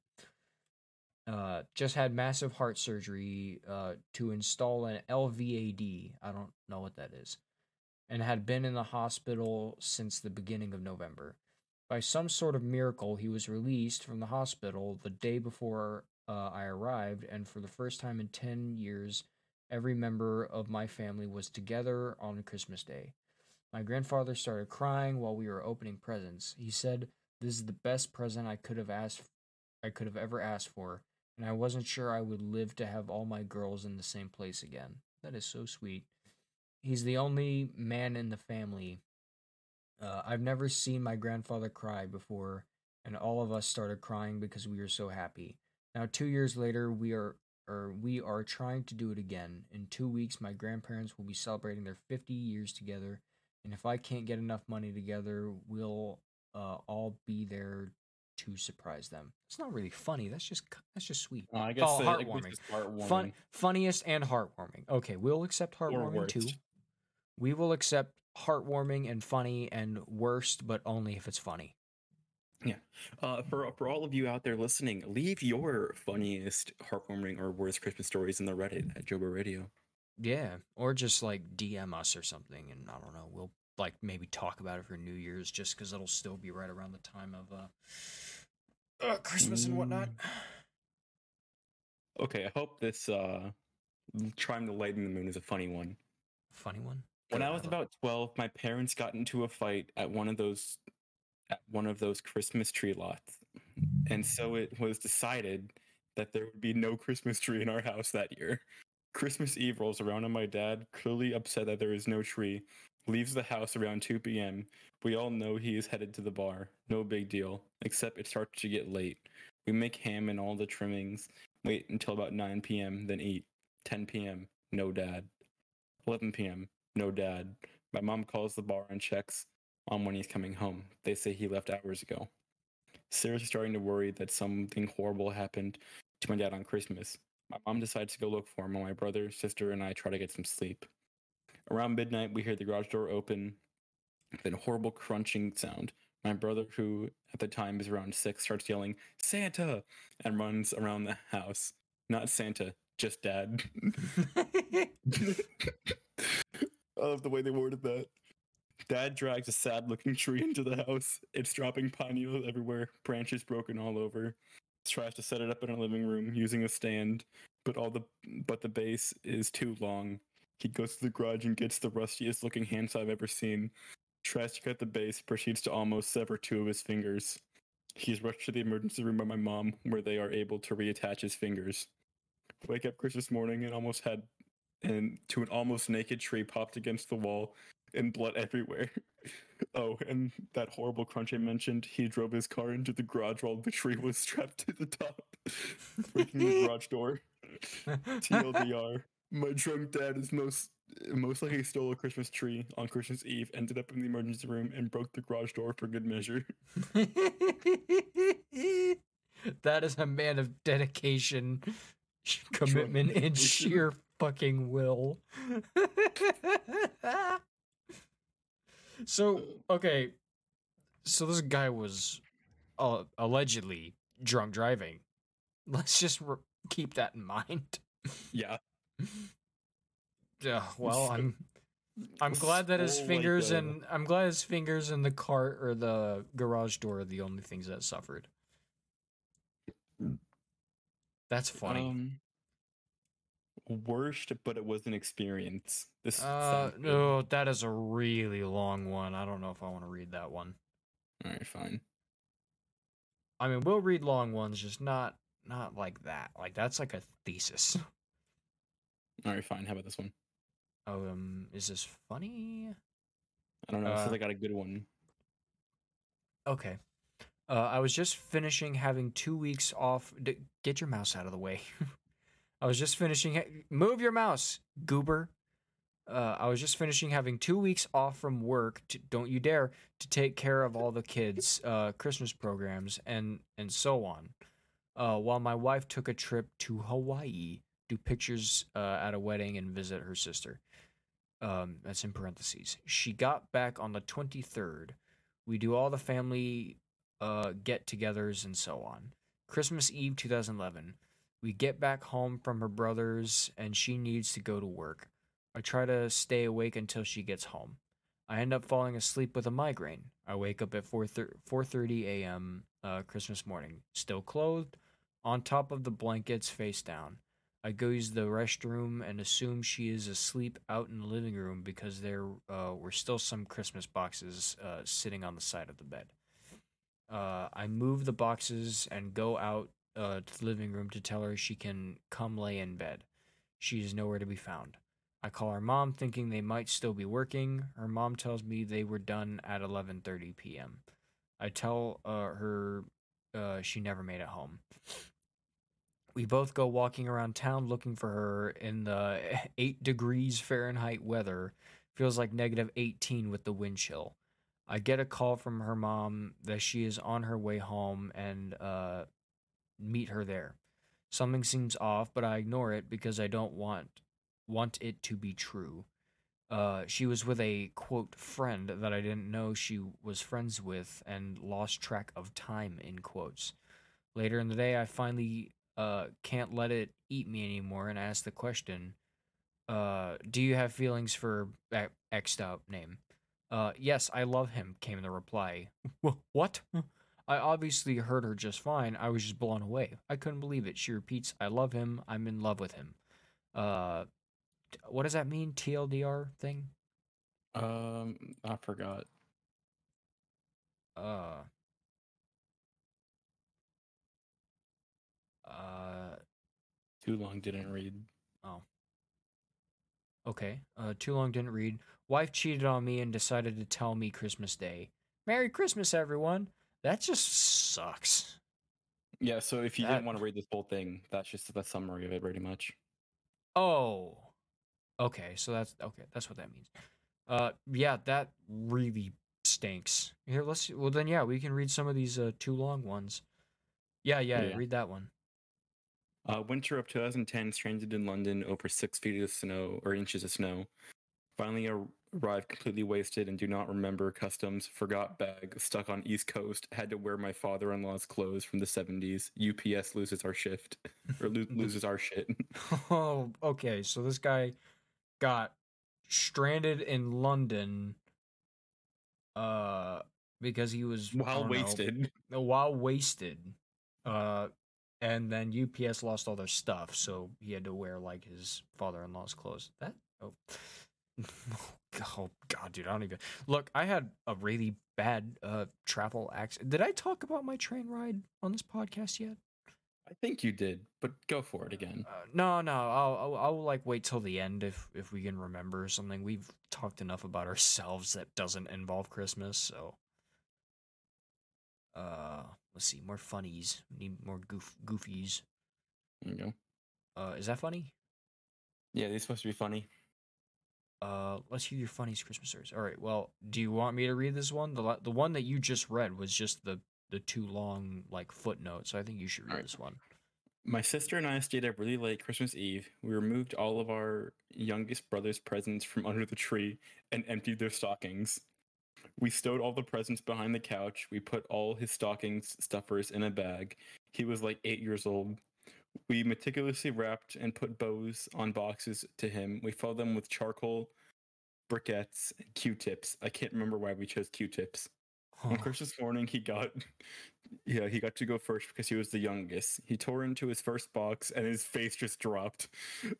Uh, just had massive heart surgery uh to install an LVAD. I don't know what that is, and had been in the hospital since the beginning of November. By some sort of miracle, he was released from the hospital the day before uh, I arrived, and for the first time in 10 years, every member of my family was together on Christmas Day. My grandfather started crying while we were opening presents. He said, "This is the best present I could have asked I could have ever asked for, and I wasn't sure I would live to have all my girls in the same place again." That is so sweet. He's the only man in the family uh, I've never seen my grandfather cry before, and all of us started crying because we were so happy. Now, two years later, we are or we are trying to do it again. In two weeks, my grandparents will be celebrating their 50 years together, and if I can't get enough money together, we'll uh, all be there to surprise them. It's not really funny. That's just that's just sweet. Uh, I guess Oh, guess heartwarming. it's heartwarming. Fun, funniest and heartwarming. Okay, we'll accept heartwarming too. We will accept heartwarming and funny and worst, but only if it's funny. Yeah. Uh, for for all of you out there listening, leave your funniest, heartwarming, or worst Christmas stories in the Reddit at JoBro Radio. Yeah, or just like DM us or something, and I don't know. We'll like maybe talk about it for New Year's, just because it'll still be right around the time of uh, uh Christmas and whatnot. Okay, I hope this uh, trying to lighten the moon is a funny one. Funny one. When I was about twelve, my parents got into a fight at one of those at one of those Christmas tree lots, and so it was decided that there would be no Christmas tree in our house that year. Christmas Eve rolls around, and my dad, clearly upset that there is no tree, leaves the house around 2 p.m. We all know he is headed to the bar. No big deal, except it starts to get late. We make ham and all the trimmings, wait until about 9 p.m., then eat. 10 p.m., no dad. 11 p.m., no dad. My mom calls the bar and checks on when he's coming home. They say he left hours ago. Sarah's starting to worry that something horrible happened to my dad on Christmas. My mom decides to go look for him my brother, sister, and I try to get some sleep. Around midnight, we hear the garage door open, then a horrible crunching sound. My brother, who at the time is around six, starts yelling, Santa! and runs around the house. Not Santa, just dad. I love the way they worded that. Dad drags a sad looking tree into the house. It's dropping pine needles everywhere, branches broken all over. Tries to set it up in our living room using a stand, but all the but the base is too long. He goes to the garage and gets the rustiest looking handsaw I've ever seen. Tries to cut the base, proceeds to almost sever two of his fingers. He's rushed to the emergency room by my mom, where they are able to reattach his fingers. Wake up Christmas morning and almost had and to an almost naked tree popped against the wall and blood everywhere. oh, and that horrible crunch I mentioned, he drove his car into the garage while the tree was strapped to the top, breaking the garage door. TLDR. My drunk dad is most most likely stole a Christmas tree on Christmas Eve, ended up in the emergency room, and broke the garage door for good measure. that is a man of dedication, commitment, and sheer fucking will. so, okay. So this guy was uh, allegedly drunk driving. Let's just re- keep that in mind. Yeah. Yeah, well, I'm I'm glad that his fingers and I'm glad his fingers and the cart or the garage door are the only things that suffered. That's funny. Um, worst, but it was an experience. This uh, no, that is a really long one. I don't know if I want to read that one. All right, fine. I mean, we'll read long ones, just not not like that. Like that's like a thesis. All right, fine. How about this one? Um, is this funny? I don't know. Uh, since I got a good one. Okay. Uh, I was just finishing having two weeks off. D- get your mouse out of the way. I was just finishing. Ha- Move your mouse, goober. Uh, I was just finishing having two weeks off from work. To, don't you dare to take care of all the kids' uh, Christmas programs and and so on. Uh, while my wife took a trip to Hawaii, do pictures uh, at a wedding and visit her sister. Um, that's in parentheses. She got back on the twenty third. We do all the family uh, get-togethers and so on. Christmas Eve 2011. We get back home from her brother's and she needs to go to work. I try to stay awake until she gets home. I end up falling asleep with a migraine. I wake up at 4 4:30 a.m. Uh, Christmas morning, still clothed, on top of the blankets, face down. I go use the restroom and assume she is asleep out in the living room because there uh, were still some Christmas boxes uh, sitting on the side of the bed. Uh, I move the boxes and go out uh, to the living room to tell her she can come lay in bed. She is nowhere to be found. I call her mom, thinking they might still be working. Her mom tells me they were done at 11:30 p.m. I tell uh, her uh, she never made it home. We both go walking around town looking for her in the 8 degrees Fahrenheit weather. Feels like negative 18 with the wind chill. I get a call from her mom that she is on her way home and uh, meet her there. Something seems off, but I ignore it because I don't want want it to be true. Uh, she was with a quote friend that I didn't know she was friends with and lost track of time in quotes. Later in the day, I finally uh, can't let it eat me anymore and ask the question, uh, "Do you have feelings for X'd out name?" Uh, yes, I love him, came the reply. what? I obviously heard her just fine. I was just blown away. I couldn't believe it. She repeats, I love him. I'm in love with him. Uh, what does that mean? TLDR thing? Um, I forgot. Uh, uh, too long didn't read. Oh. Okay. Uh, too long didn't read. Wife cheated on me and decided to tell me Christmas Day. Merry Christmas, everyone. That just sucks. Yeah, so if you that... didn't want to read this whole thing, that's just the summary of it pretty much. Oh. Okay, so that's okay, that's what that means. Uh yeah, that really stinks. Here, let's well then yeah, we can read some of these uh too long ones. Yeah, yeah, yeah. read that one. Uh, winter of 2010, stranded in London over six feet of snow or inches of snow. Finally arrived completely wasted and do not remember customs. Forgot bag. Stuck on East Coast. Had to wear my father-in-law's clothes from the 70s. UPS loses our shift or lo- loses our shit. oh, okay. So this guy got stranded in London uh because he was while wasted. Know, while wasted. Uh and then UPS lost all their stuff, so he had to wear like his father-in-law's clothes. That oh oh god, dude, I don't even look. I had a really bad uh travel accident. Did I talk about my train ride on this podcast yet? I think you did, but go for it again. Uh, no, no, I'll, I'll, I'll like wait till the end if if we can remember something. We've talked enough about ourselves that doesn't involve Christmas, so. Uh, let's see, more funnies. We need more goof goofies. There you go. Uh, is that funny? Yeah, they're supposed to be funny. Uh, let's hear your funniest Christmas stories. All right. Well, do you want me to read this one? The the one that you just read was just the the too long like footnote, so I think you should read right. this one. My sister and I stayed up really late Christmas Eve. We removed all of our youngest brother's presents from under the tree and emptied their stockings. We stowed all the presents behind the couch. We put all his stockings stuffers in a bag. He was like eight years old. We meticulously wrapped and put bows on boxes to him. We filled them with charcoal, briquettes, and Q-tips. I can't remember why we chose Q-tips. Huh. On Christmas morning, he got, yeah, he got to go first because he was the youngest. He tore into his first box and his face just dropped.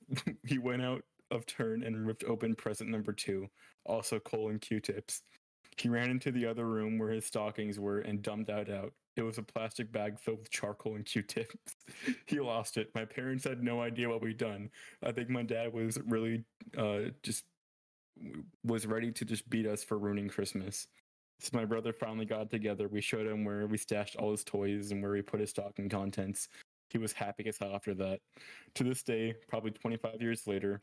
he went out of turn and ripped open present number two, also coal and Q-tips. He ran into the other room where his stockings were and dumped that out. It was a plastic bag filled with charcoal and Q-tips. he lost it. My parents had no idea what we'd done. I think my dad was really uh, just was ready to just beat us for ruining Christmas. So my brother finally got together. We showed him where we stashed all his toys and where we put his stocking contents. He was happy as hell after that. To this day, probably 25 years later,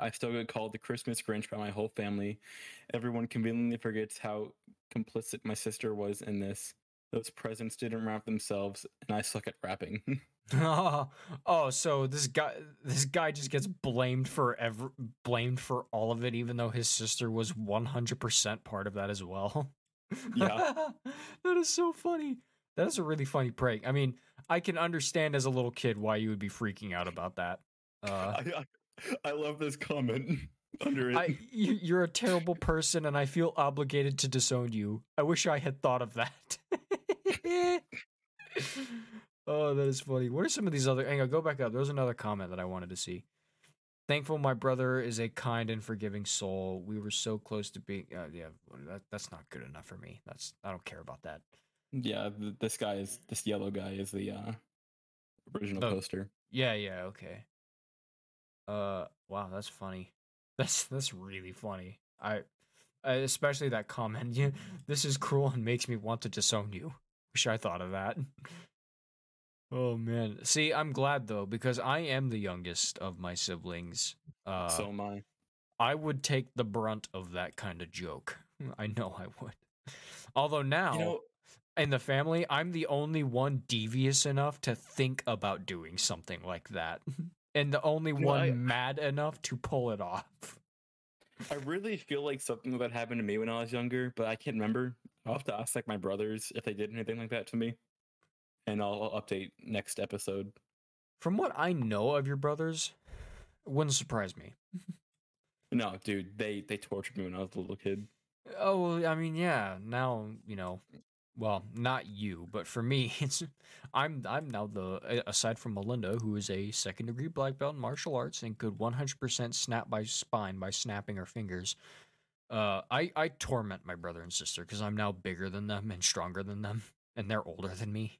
I still get called the Christmas Grinch by my whole family. Everyone conveniently forgets how complicit my sister was in this. Those presents didn't wrap themselves, and I suck at wrapping. oh, so this guy this guy just gets blamed for ever blamed for all of it even though his sister was 100% part of that as well. Yeah. that is so funny. That is a really funny prank. I mean, I can understand as a little kid why you would be freaking out about that. Uh, I, I, I love this comment under it. I, you, you're a terrible person, and I feel obligated to disown you. I wish I had thought of that. oh, that is funny. What are some of these other? Hang on, go back up. There was another comment that I wanted to see. Thankful my brother is a kind and forgiving soul. We were so close to being. Uh, yeah, that, that's not good enough for me. That's I don't care about that. yeah, th- this guy is this yellow guy is the uh, original Oh. poster. Yeah, yeah, okay. Uh, wow, that's funny. That's that's really funny. I, I especially that comment. Yeah, this is cruel and makes me want to disown you. Wish I thought of that. Oh man. See, I'm glad though because I am the youngest of my siblings. Uh, so am I. I would take the brunt of that kind of joke. I know I would. Although now You know, in the family, I'm the only one devious enough to think about doing something like that. And the only know, one I- mad enough to pull it off. I really feel like something like that happened to me when I was younger, but I can't remember. I'll have to ask like my brothers if they did anything like that to me, and I'll, I'll update next episode. From what I know of your brothers, it wouldn't surprise me. No, dude, they they tortured me when I was a little kid. Oh, well, I mean, yeah. Now you know. Well, not you, but for me, it's I'm I'm now the aside from Melinda, who is a second degree black belt in martial arts and could 100% snap my spine by snapping her fingers. Uh, I I torment my brother and sister because I'm now bigger than them and stronger than them, and they're older than me.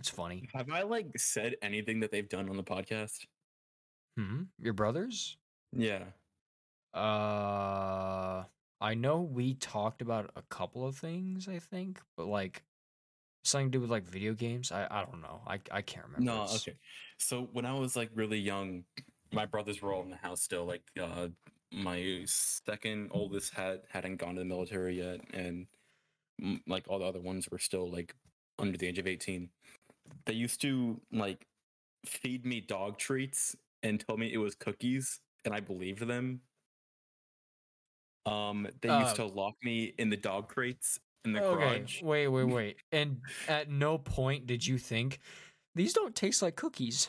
It's funny. Have I like said anything that they've done on the podcast? Hmm. Your brothers? Yeah. Uh, I know we talked about a couple of things. I think, but like something to do with like video games. I I don't know. I I can't remember. No, It's- okay. So when I was like really young, my brothers were all in the house still. Like uh my second oldest had hadn't gone to the military yet, and like all the other ones were still like under the age of eighteen. They used to like feed me dog treats and told me it was cookies, and I believed them. Um, they used Uh, to lock me in the dog crates in the Okay, garage. wait, wait, wait. And at no point did you think these don't taste like cookies.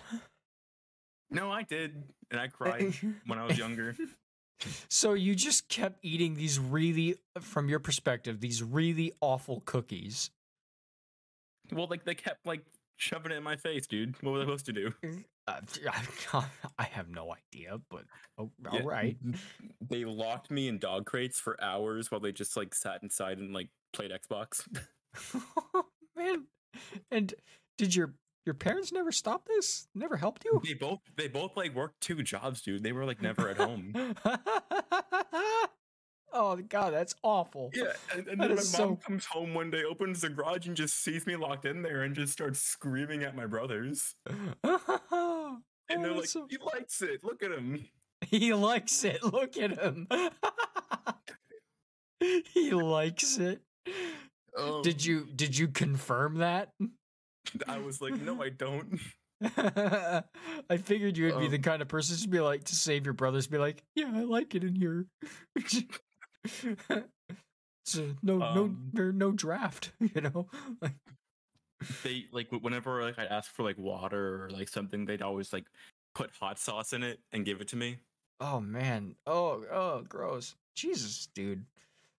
No, I did, and I cried when I was younger. so you just kept eating these really, from your perspective, these really awful cookies. Well, like they kept like shoving it in my face, dude. What was I supposed to do? Uh, I have no idea, but oh, Yeah, all right. They locked me in dog crates for hours while they just like sat inside and like played Xbox. Man, and did your your parents never stop this? Never helped you? they both they both like worked two jobs, dude. They were like never at home. oh god, that's awful. Yeah, and, and then my mom so- comes home one day, opens the garage, and just sees me locked in there, and just starts screaming at my brothers. Oh, And they're like, so- "He likes it. Look at him." he likes it. Look at him. he likes it. Did Um, you did you confirm that? I was like, "No, I don't." I figured you would be the Um, kind of person to be like to save your brothers, be like, yeah, I like it in here. so no, no, Um, there, no draft, you know. Like, they like whenever like I ask for like water or like something, they'd always like put hot sauce in it and give it to me. oh man, oh, oh, gross, Jesus, dude.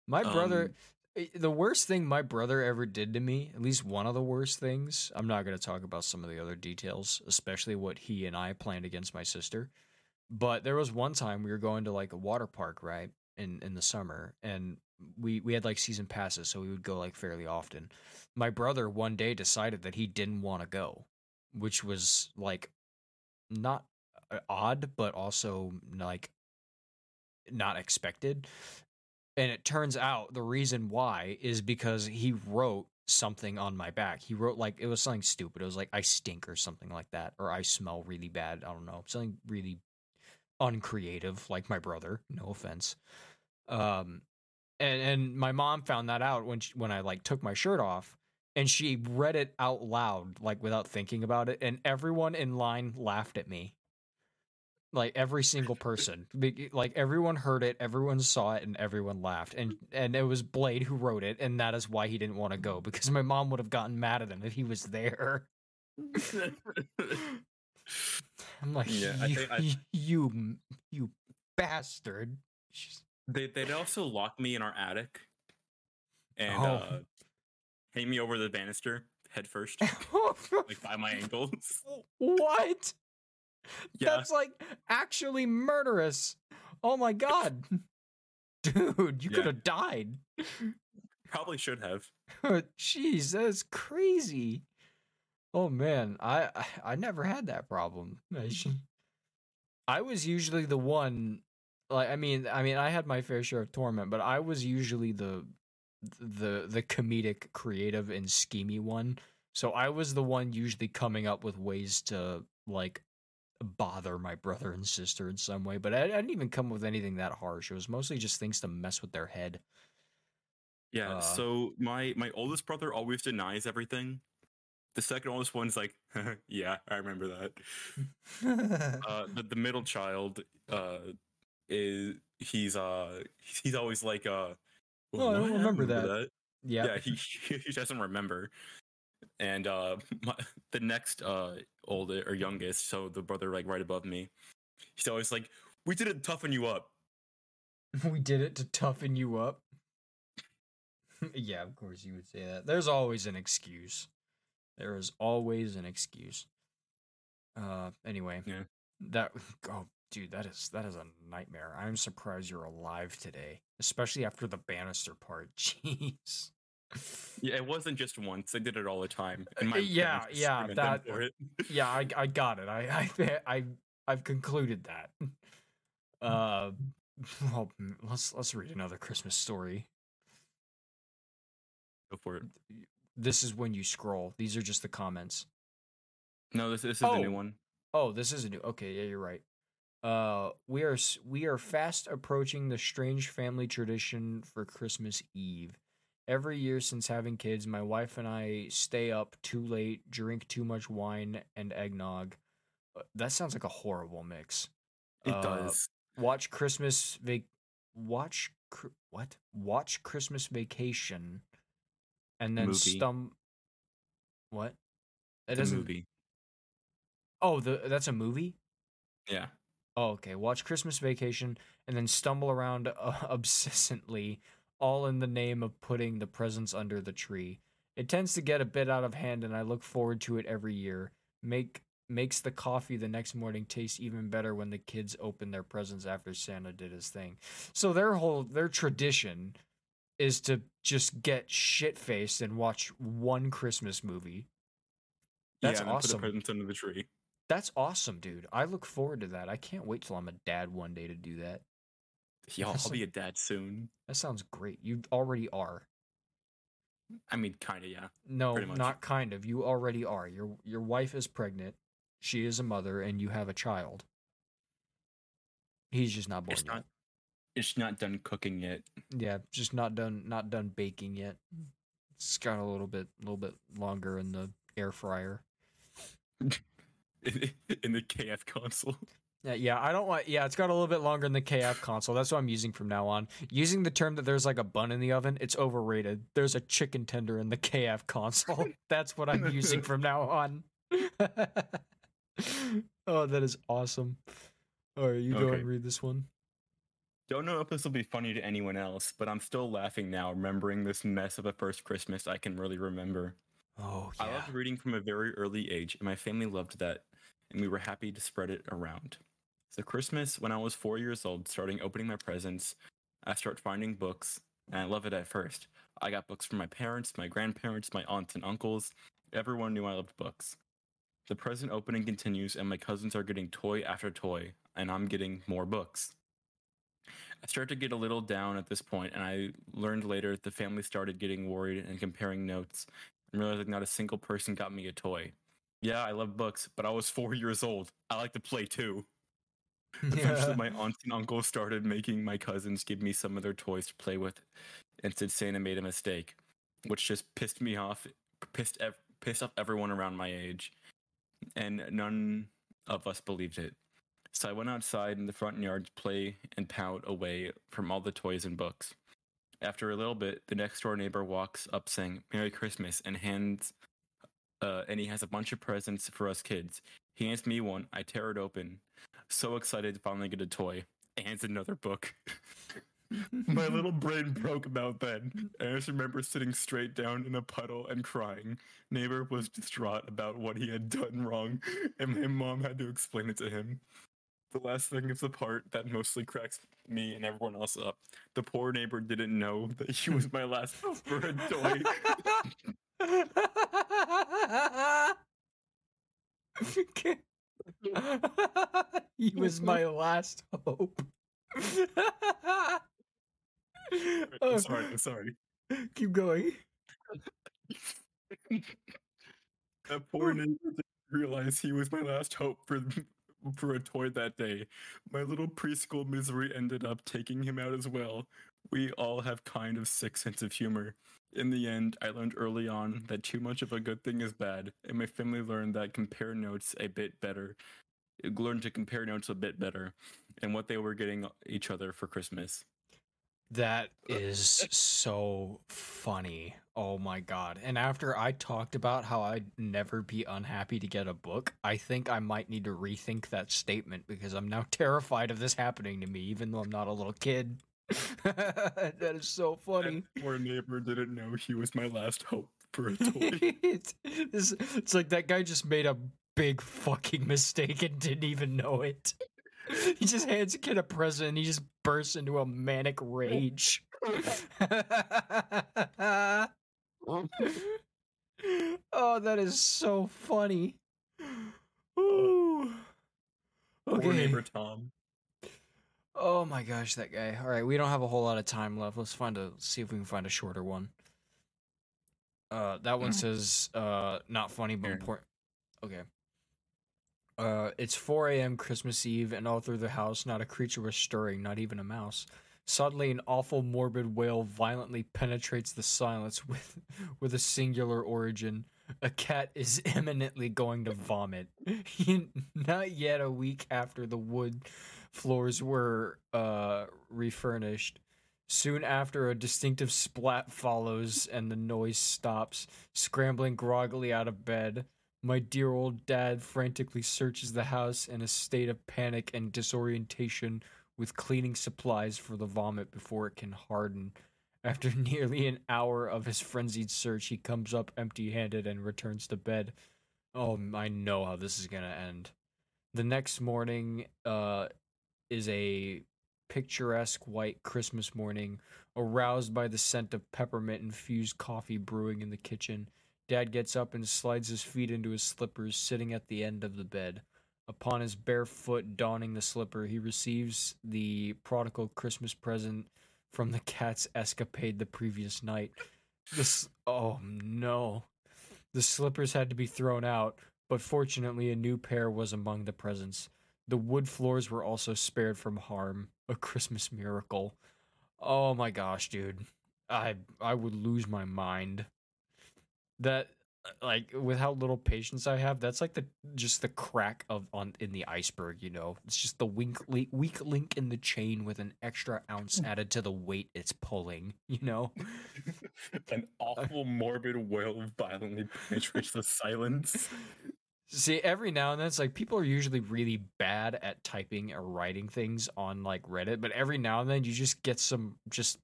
My brother, Um, eh, the worst thing my brother ever did to me, at least one of the worst things. I'm not going to talk about some of the other details, especially what he and I planned against my sister. But there was one time we were going to like a water park, right? In in the summer and we we had like season passes, so we would go like fairly often. My brother one day decided that he didn't want to go, which was like not uh, odd but also like not expected. And it turns out the reason why is because he wrote something on my back. He wrote like it was something stupid. It was like I stink or something like that or I smell really bad. I don't know. Something really uncreative like my brother. No offense. Um, and and my mom found that out when she, when I like took my shirt off, and she read it out loud like without thinking about it, and everyone in line laughed at me. Like every single person, like everyone heard it, everyone saw it, and everyone laughed. And and it was Blade who wrote it, and that is why he didn't want to go because my mom would have gotten mad at him if he was there. I'm like, Yeah, I you, think I- you, you bastard. She's- They they'd also lock me in our attic and Oh. uh, hang me over the banister head first, like by my ankles. what? Yeah, That's like actually murderous. Oh my god. Dude, you Yeah. could have died. probably should have. Jeez, that's crazy. Oh man, I I, I never had that problem. I, I was usually the one like I mean I mean I had my fair share of torment, but I was usually the the the comedic creative and schemy one. So I was the one usually coming up with ways to like bother my brother and sister in some way, but I, I didn't even come up with anything that harsh. It was mostly just things to mess with their head. Yeah. Uh, so my my oldest brother always denies everything. The second oldest one's like, yeah, I remember that. Uh, the the middle child, uh, is he's uh he's always like uh. Oh, I don't "What? remember that." yeah. Yeah, he he doesn't remember. And uh, my, the next uh oldest or youngest, so the brother like right above me, he's always like, "We didn't toughen you up." we did it to toughen you up. yeah, of course you would say that. There's always an excuse. There is always an excuse. Uh anyway. Yeah. That oh dude, that is that is a nightmare. I'm surprised you're alive today, especially after the banister part. Jeez. Yeah, it wasn't just once; they did it all the time. Uh, my yeah, yeah, scream at them that- yeah, I I got it. I I I I've concluded that. Uh, well, mm, let's let's read another Christmas story. Go for it. This is when you scroll. These are just the comments. No, this this is a new Oh. one. Oh, this is a new. Okay, yeah, you're right. Uh, we are we are fast approaching the strange family tradition for Christmas Eve. Every year since having kids, my wife and I stay up too late, drink too much wine and eggnog. Uh, That sounds like a horrible mix. It Uh, does. Watch Christmas vac. Watch cr- what? Watch Christmas Vacation, and then Movie. stum. What? It's doesn't. movie. Oh, the that's a movie. Yeah. Oh, okay. Watch Christmas Vacation and then stumble around uh, obsessively, all in the name of putting the presents under the tree. It tends to get a bit out of hand, and I look forward to it every year. Make makes the coffee the next morning taste even better when the kids open their presents after Santa did his thing. So their whole their tradition is to just get shit faced and watch one Christmas movie. That's yeah, and then Put awesome. the presents under the tree. That's awesome, dude. I look forward to that. I can't wait till I'm a dad one day to do that. Yeah, I'll, be a dad soon. That sounds great. You already are. I mean, kind of, yeah. No, not kind of. You already are. Your your wife is pregnant. She is a mother, and you have a child. He's just not born It's yet. not. It's not done cooking yet. Yeah, just not done. Not done baking yet. It's got a little bit, a little bit longer in the air fryer. in the KFC console. Yeah, yeah, I don't want. Yeah, it's got a little bit longer in the KFC console. That's what I'm using from now on. Using the term that there's like a bun in the oven, it's overrated. There's a chicken tender in the KFC console. That's what I'm using from now on. oh, that is awesome. All right, you go Okay. and read this one. Don't know if this will be funny to anyone else, but I'm still laughing now, remembering this mess of a first Christmas I can really remember. Oh I loved reading from a very early age, and my family loved that, and we were happy to spread it around. So Christmas, when I was four years old, starting opening my presents, I start finding books, and I love it at first. I got books from my parents, my grandparents, my aunts and uncles. Everyone knew I loved books. The present opening continues, and my cousins are getting toy after toy, and I'm getting more books. I start to get a little down at this point, and I learned later that the family started getting worried and comparing notes and realizing not a single person got me a toy. Yeah, I love books, but I was four years old. I like to play too. Eventually, my aunts and uncle started making my cousins give me some of their toys to play with, and said Santa made a mistake, which just pissed me off, pissed ev- pissed off everyone around my age, and none of us believed it. So I went outside in the front yard to play and pout away from all the toys and books. After a little bit, the next door neighbor walks up saying "Merry Christmas" and hands, uh, and he has a bunch of presents for us kids. He hands me one. I tear it open, so excited to finally get a toy. Hands another book. My little brain broke about then. I just remember sitting straight down in a puddle and crying. Neighbor was distraught about what he had done wrong, and my mom had to explain it to him. The last thing is the part that mostly cracks me and everyone else up. The poor neighbor didn't know that he was my last hope for a toy. He was my last hope. I'm sorry, I'm sorry. Keep going. That poor neighbor didn't realize he was my last hope for for a toy that day. My little preschool misery ended up taking him out as well. We all have kind of sick sense of humor. In the end, I learned early on that too much of a good thing is bad, and my family learned that compare notes a bit better. Learned to compare notes a bit better, and what they were getting each other for Christmas. That uh, is uh, so funny. Oh my god. And after I talked about how I'd never be unhappy to get a book, I think I might need to rethink that statement because I'm now terrified of this happening to me, even though I'm not a little kid. that is so funny. That poor neighbor didn't know he was my last hope for a toy. it's, it's, it's like that guy just made a big fucking mistake and didn't even know it. He just hands a kid a present and he just bursts into a manic rage. oh, that is so funny. Ooh. Poor neighbor Tom. Oh my gosh, that guy. All right, we don't have a whole lot of time left. Let's find a see if we can find a shorter one. Uh, that one Mm. says uh, not funny but important. Okay. Uh, it's 4 a.m. Christmas Eve, and all through the house, not a creature was stirring, not even a mouse. Suddenly, an awful, morbid wail violently penetrates the silence with, with a singular origin. A cat is imminently going to vomit. Not yet a week after the wood floors were uh, refurnished. Soon after, a distinctive splat follows and the noise stops. Scrambling groggily out of bed, my dear old dad frantically searches the house in a state of panic and disorientation with cleaning supplies for the vomit before it can harden. After nearly an hour of his frenzied search, he comes up empty handed and returns to bed. Oh, I know how this is gonna end. The next morning, uh, is a picturesque white Christmas morning, aroused by the scent of peppermint infused coffee brewing in the kitchen. Dad gets up and slides his feet into his slippers, sitting at the end of the bed. Upon his bare foot donning the slipper, he receives the prodigal Christmas present from the cat's escapade the previous night. This, oh no. The slippers had to be thrown out, but fortunately, a new pair was among the presents. The wood floors were also spared from harm. A Christmas miracle. Oh my gosh, dude. I I would lose my mind. That like with how little patience I have, that's like the just the crack of on in the iceberg, you know. It's just the weak link, weak link in the chain with an extra ounce hmm. added to the weight it's pulling, you know. An uh, awful morbid wail violently penetrates the silence. See, every now and then it's like people are usually really bad at typing or writing things on like Reddit, but every now and then you just get some just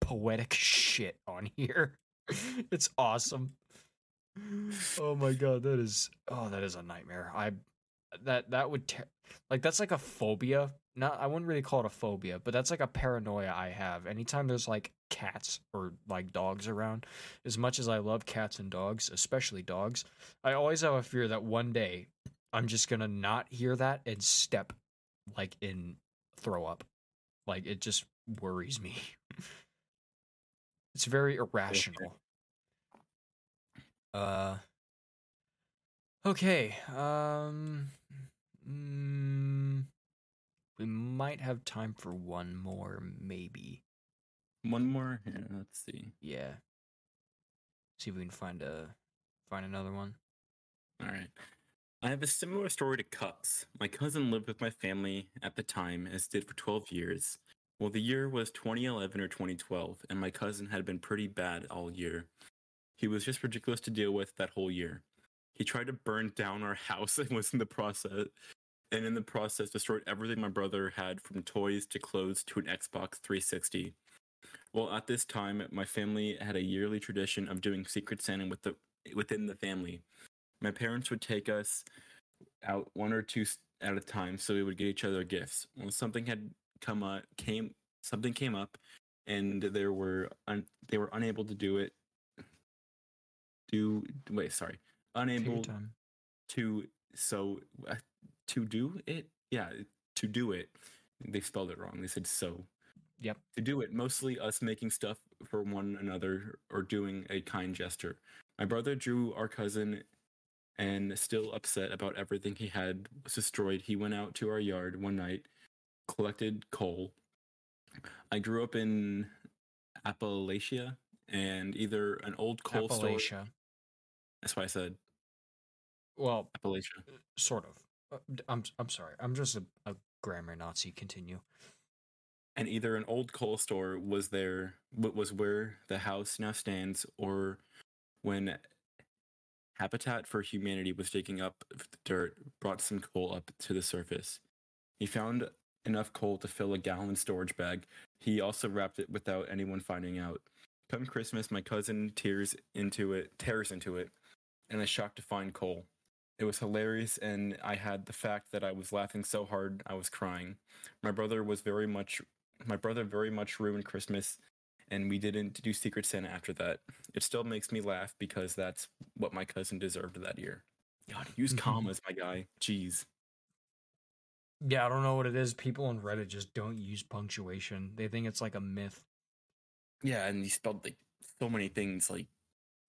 poetic shit on here. it's awesome. Oh my god, that is oh that is a nightmare. I that that would ter- like that's like a phobia. Not I wouldn't really call it a phobia, but that's like a paranoia I have. Anytime there's like cats or like dogs around, as much as I love cats and dogs, especially dogs, I always have a fear that one day I'm just gonna not hear that and step like in throw up. Like it just worries me. it's very irrational. Uh Okay. Um mm, might have time for one more, maybe. One more. Yeah, let's see. Yeah. See if we can find a find another one. All right. I have a similar story to Cups. My cousin lived with my family at the time, as did for 12 years. Well, the year was 2011 or 2012, and my cousin had been pretty bad all year. He was just ridiculous to deal with that whole year. He tried to burn down our house and was in the process, and in the process destroyed everything my brother had from toys to clothes to an Xbox 360. Well, at this time, my family had a yearly tradition of doing Secret Santa with the within the family. My parents would take us out one or two at a time, so we would get each other gifts. When something had come up, came something came up, and there were un, they were unable to do it. Do wait, sorry, unable to so uh, to do it? Yeah to do it. They spelled it wrong. They said so. Yep. to do it mostly us making stuff for one another or doing a kind gesture. My brother drew our cousin and still upset about everything he had was destroyed. He went out to our yard one night collected coal. I grew up in appalachia and either an old coal store Appalachia. That's why i said Well, appalachia sort of. Uh, I'm I'm sorry. I'm just a, a grammar Nazi. Continue. and either an old coal store was there was where the house now stands or when habitat for humanity was digging up the dirt brought some coal up to the surface he found enough coal to fill a gallon storage bag he also wrapped it without anyone finding out come christmas my cousin tears into it tears into it and I shocked to find coal it was hilarious and i had the fact that i was laughing so hard i was crying my brother was very much my brother very much ruined Christmas, and we didn't do Secret Santa after that. It still makes me laugh because that's what my cousin deserved that year. God, use mm-hmm. commas, my guy. Jeez. Yeah, I don't know what it is. People on Reddit just don't use punctuation. They think it's like a myth. Yeah, and he spelled like so many things like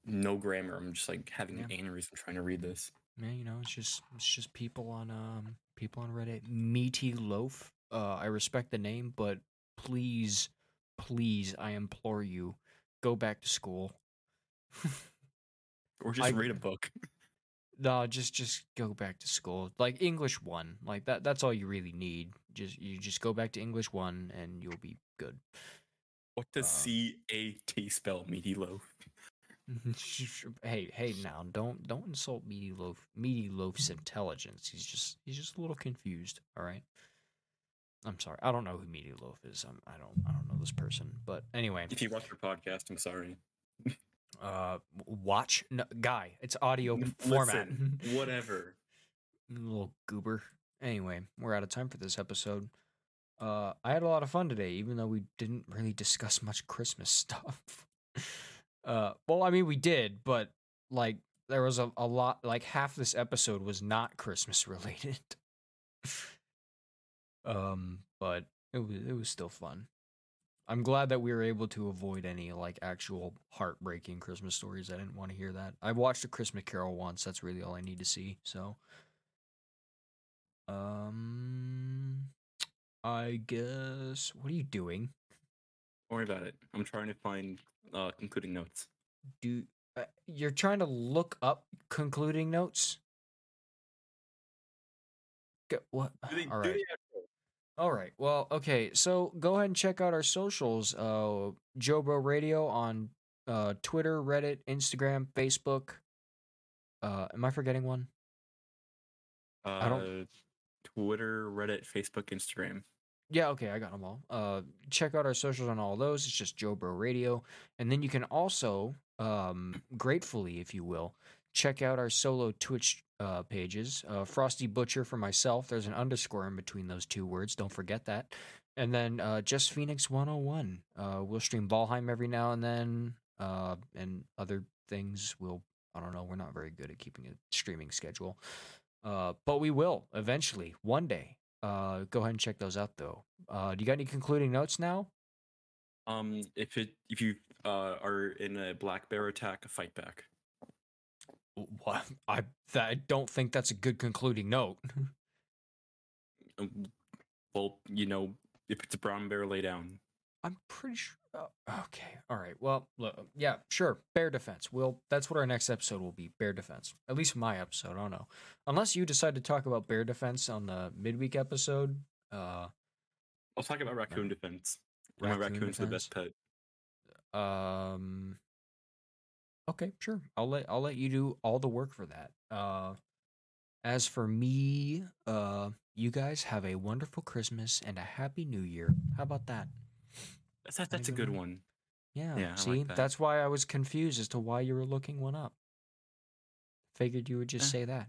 no grammar. I'm just like having an aneurysm trying to read this. Man, you know, it's just it's just people on um people on Reddit. Meaty loaf. Uh, I respect the name, but please, please, I implore you, go back to school. Or just I- read a book. No, just just go back to school. Like English one. Like that that's all you really need. Just you just go back to English one and you'll be good. What does Uh, C A T spell, meaty loaf? Hey, hey now, don't don't insult Meaty Loaf Meaty Loaf's intelligence. He's just he's just a little confused, all right? I'm sorry. I don't know who Meaty Loaf is. I'm, I don't I don't know this person. But anyway, If you watch your podcast, I'm sorry. uh watch no, guy, it's audio N- format. whatever. little goober. Anyway, we're out of time for this episode. Uh, I had a lot of fun today, even though we didn't really discuss much Christmas stuff. Uh, well, I mean, we did, but like there was a, a lot. Like half this episode was not Christmas related. um, but it was it was still fun. I'm glad that we were able to avoid any like actual heartbreaking Christmas stories. I didn't want to hear that. I watched a Christmas Carol once. That's really all I need to see. So, um, I guess. What are you doing? Don't worry about it. I'm trying to find uh, concluding notes. Do uh, you're trying to look up concluding notes? Go, what? Do the- All right. All right. Well, okay. So go ahead and check out our socials. Uh, JoBro Radio on uh, Twitter, Reddit, Instagram, Facebook. Uh, am I forgetting one? I don't- Uh, Twitter, Reddit, Facebook, Instagram. Yeah, okay, I got them all. Uh, check out our socials on all those. It's just JoBro Radio, and then you can also, um, gratefully, if you will, check out our solo Twitch uh, pages. Uh, Frosty Butcher for myself. There's an underscore in between those two words. Don't forget that. And then uh, just Phoenix 101. Uh, we'll stream Valheim every now and then, uh, and other things. We'll I don't know. We're not very good at keeping a streaming schedule, uh, but we will eventually one day. Uh, go ahead and check those out though. Uh, do you got any concluding notes now? Um, if it if you uh are in a black bear attack, fight back. What? I that, I don't think that's a good concluding note. Um, Well, you know, if it's a brown bear, lay down. I'm pretty sure. Uh, okay, all right. Well, look, yeah, sure. Bear defense. Well, that's what our next episode will be. Bear defense. At least my episode. I don't know. Unless you decide to talk about bear defense on the midweek episode. Uh, I'll talk about raccoon defense. My Raccoon raccoon's the best pet. Um. Okay, sure. I'll let I'll let you do all the work for that. Uh, as for me, uh, you guys have a wonderful Christmas and a happy New Year. How about that? That's that, that's a good one. Yeah. Yeah, see, like that. that's why I was confused as to why you were looking one up. Figured you would just Eh. say that.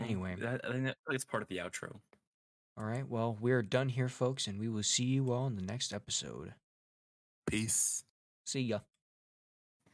Anyway. that, I think that's part of the outro. All right. Well, we're done here, folks, and we will see you all in the next episode. Peace. See ya.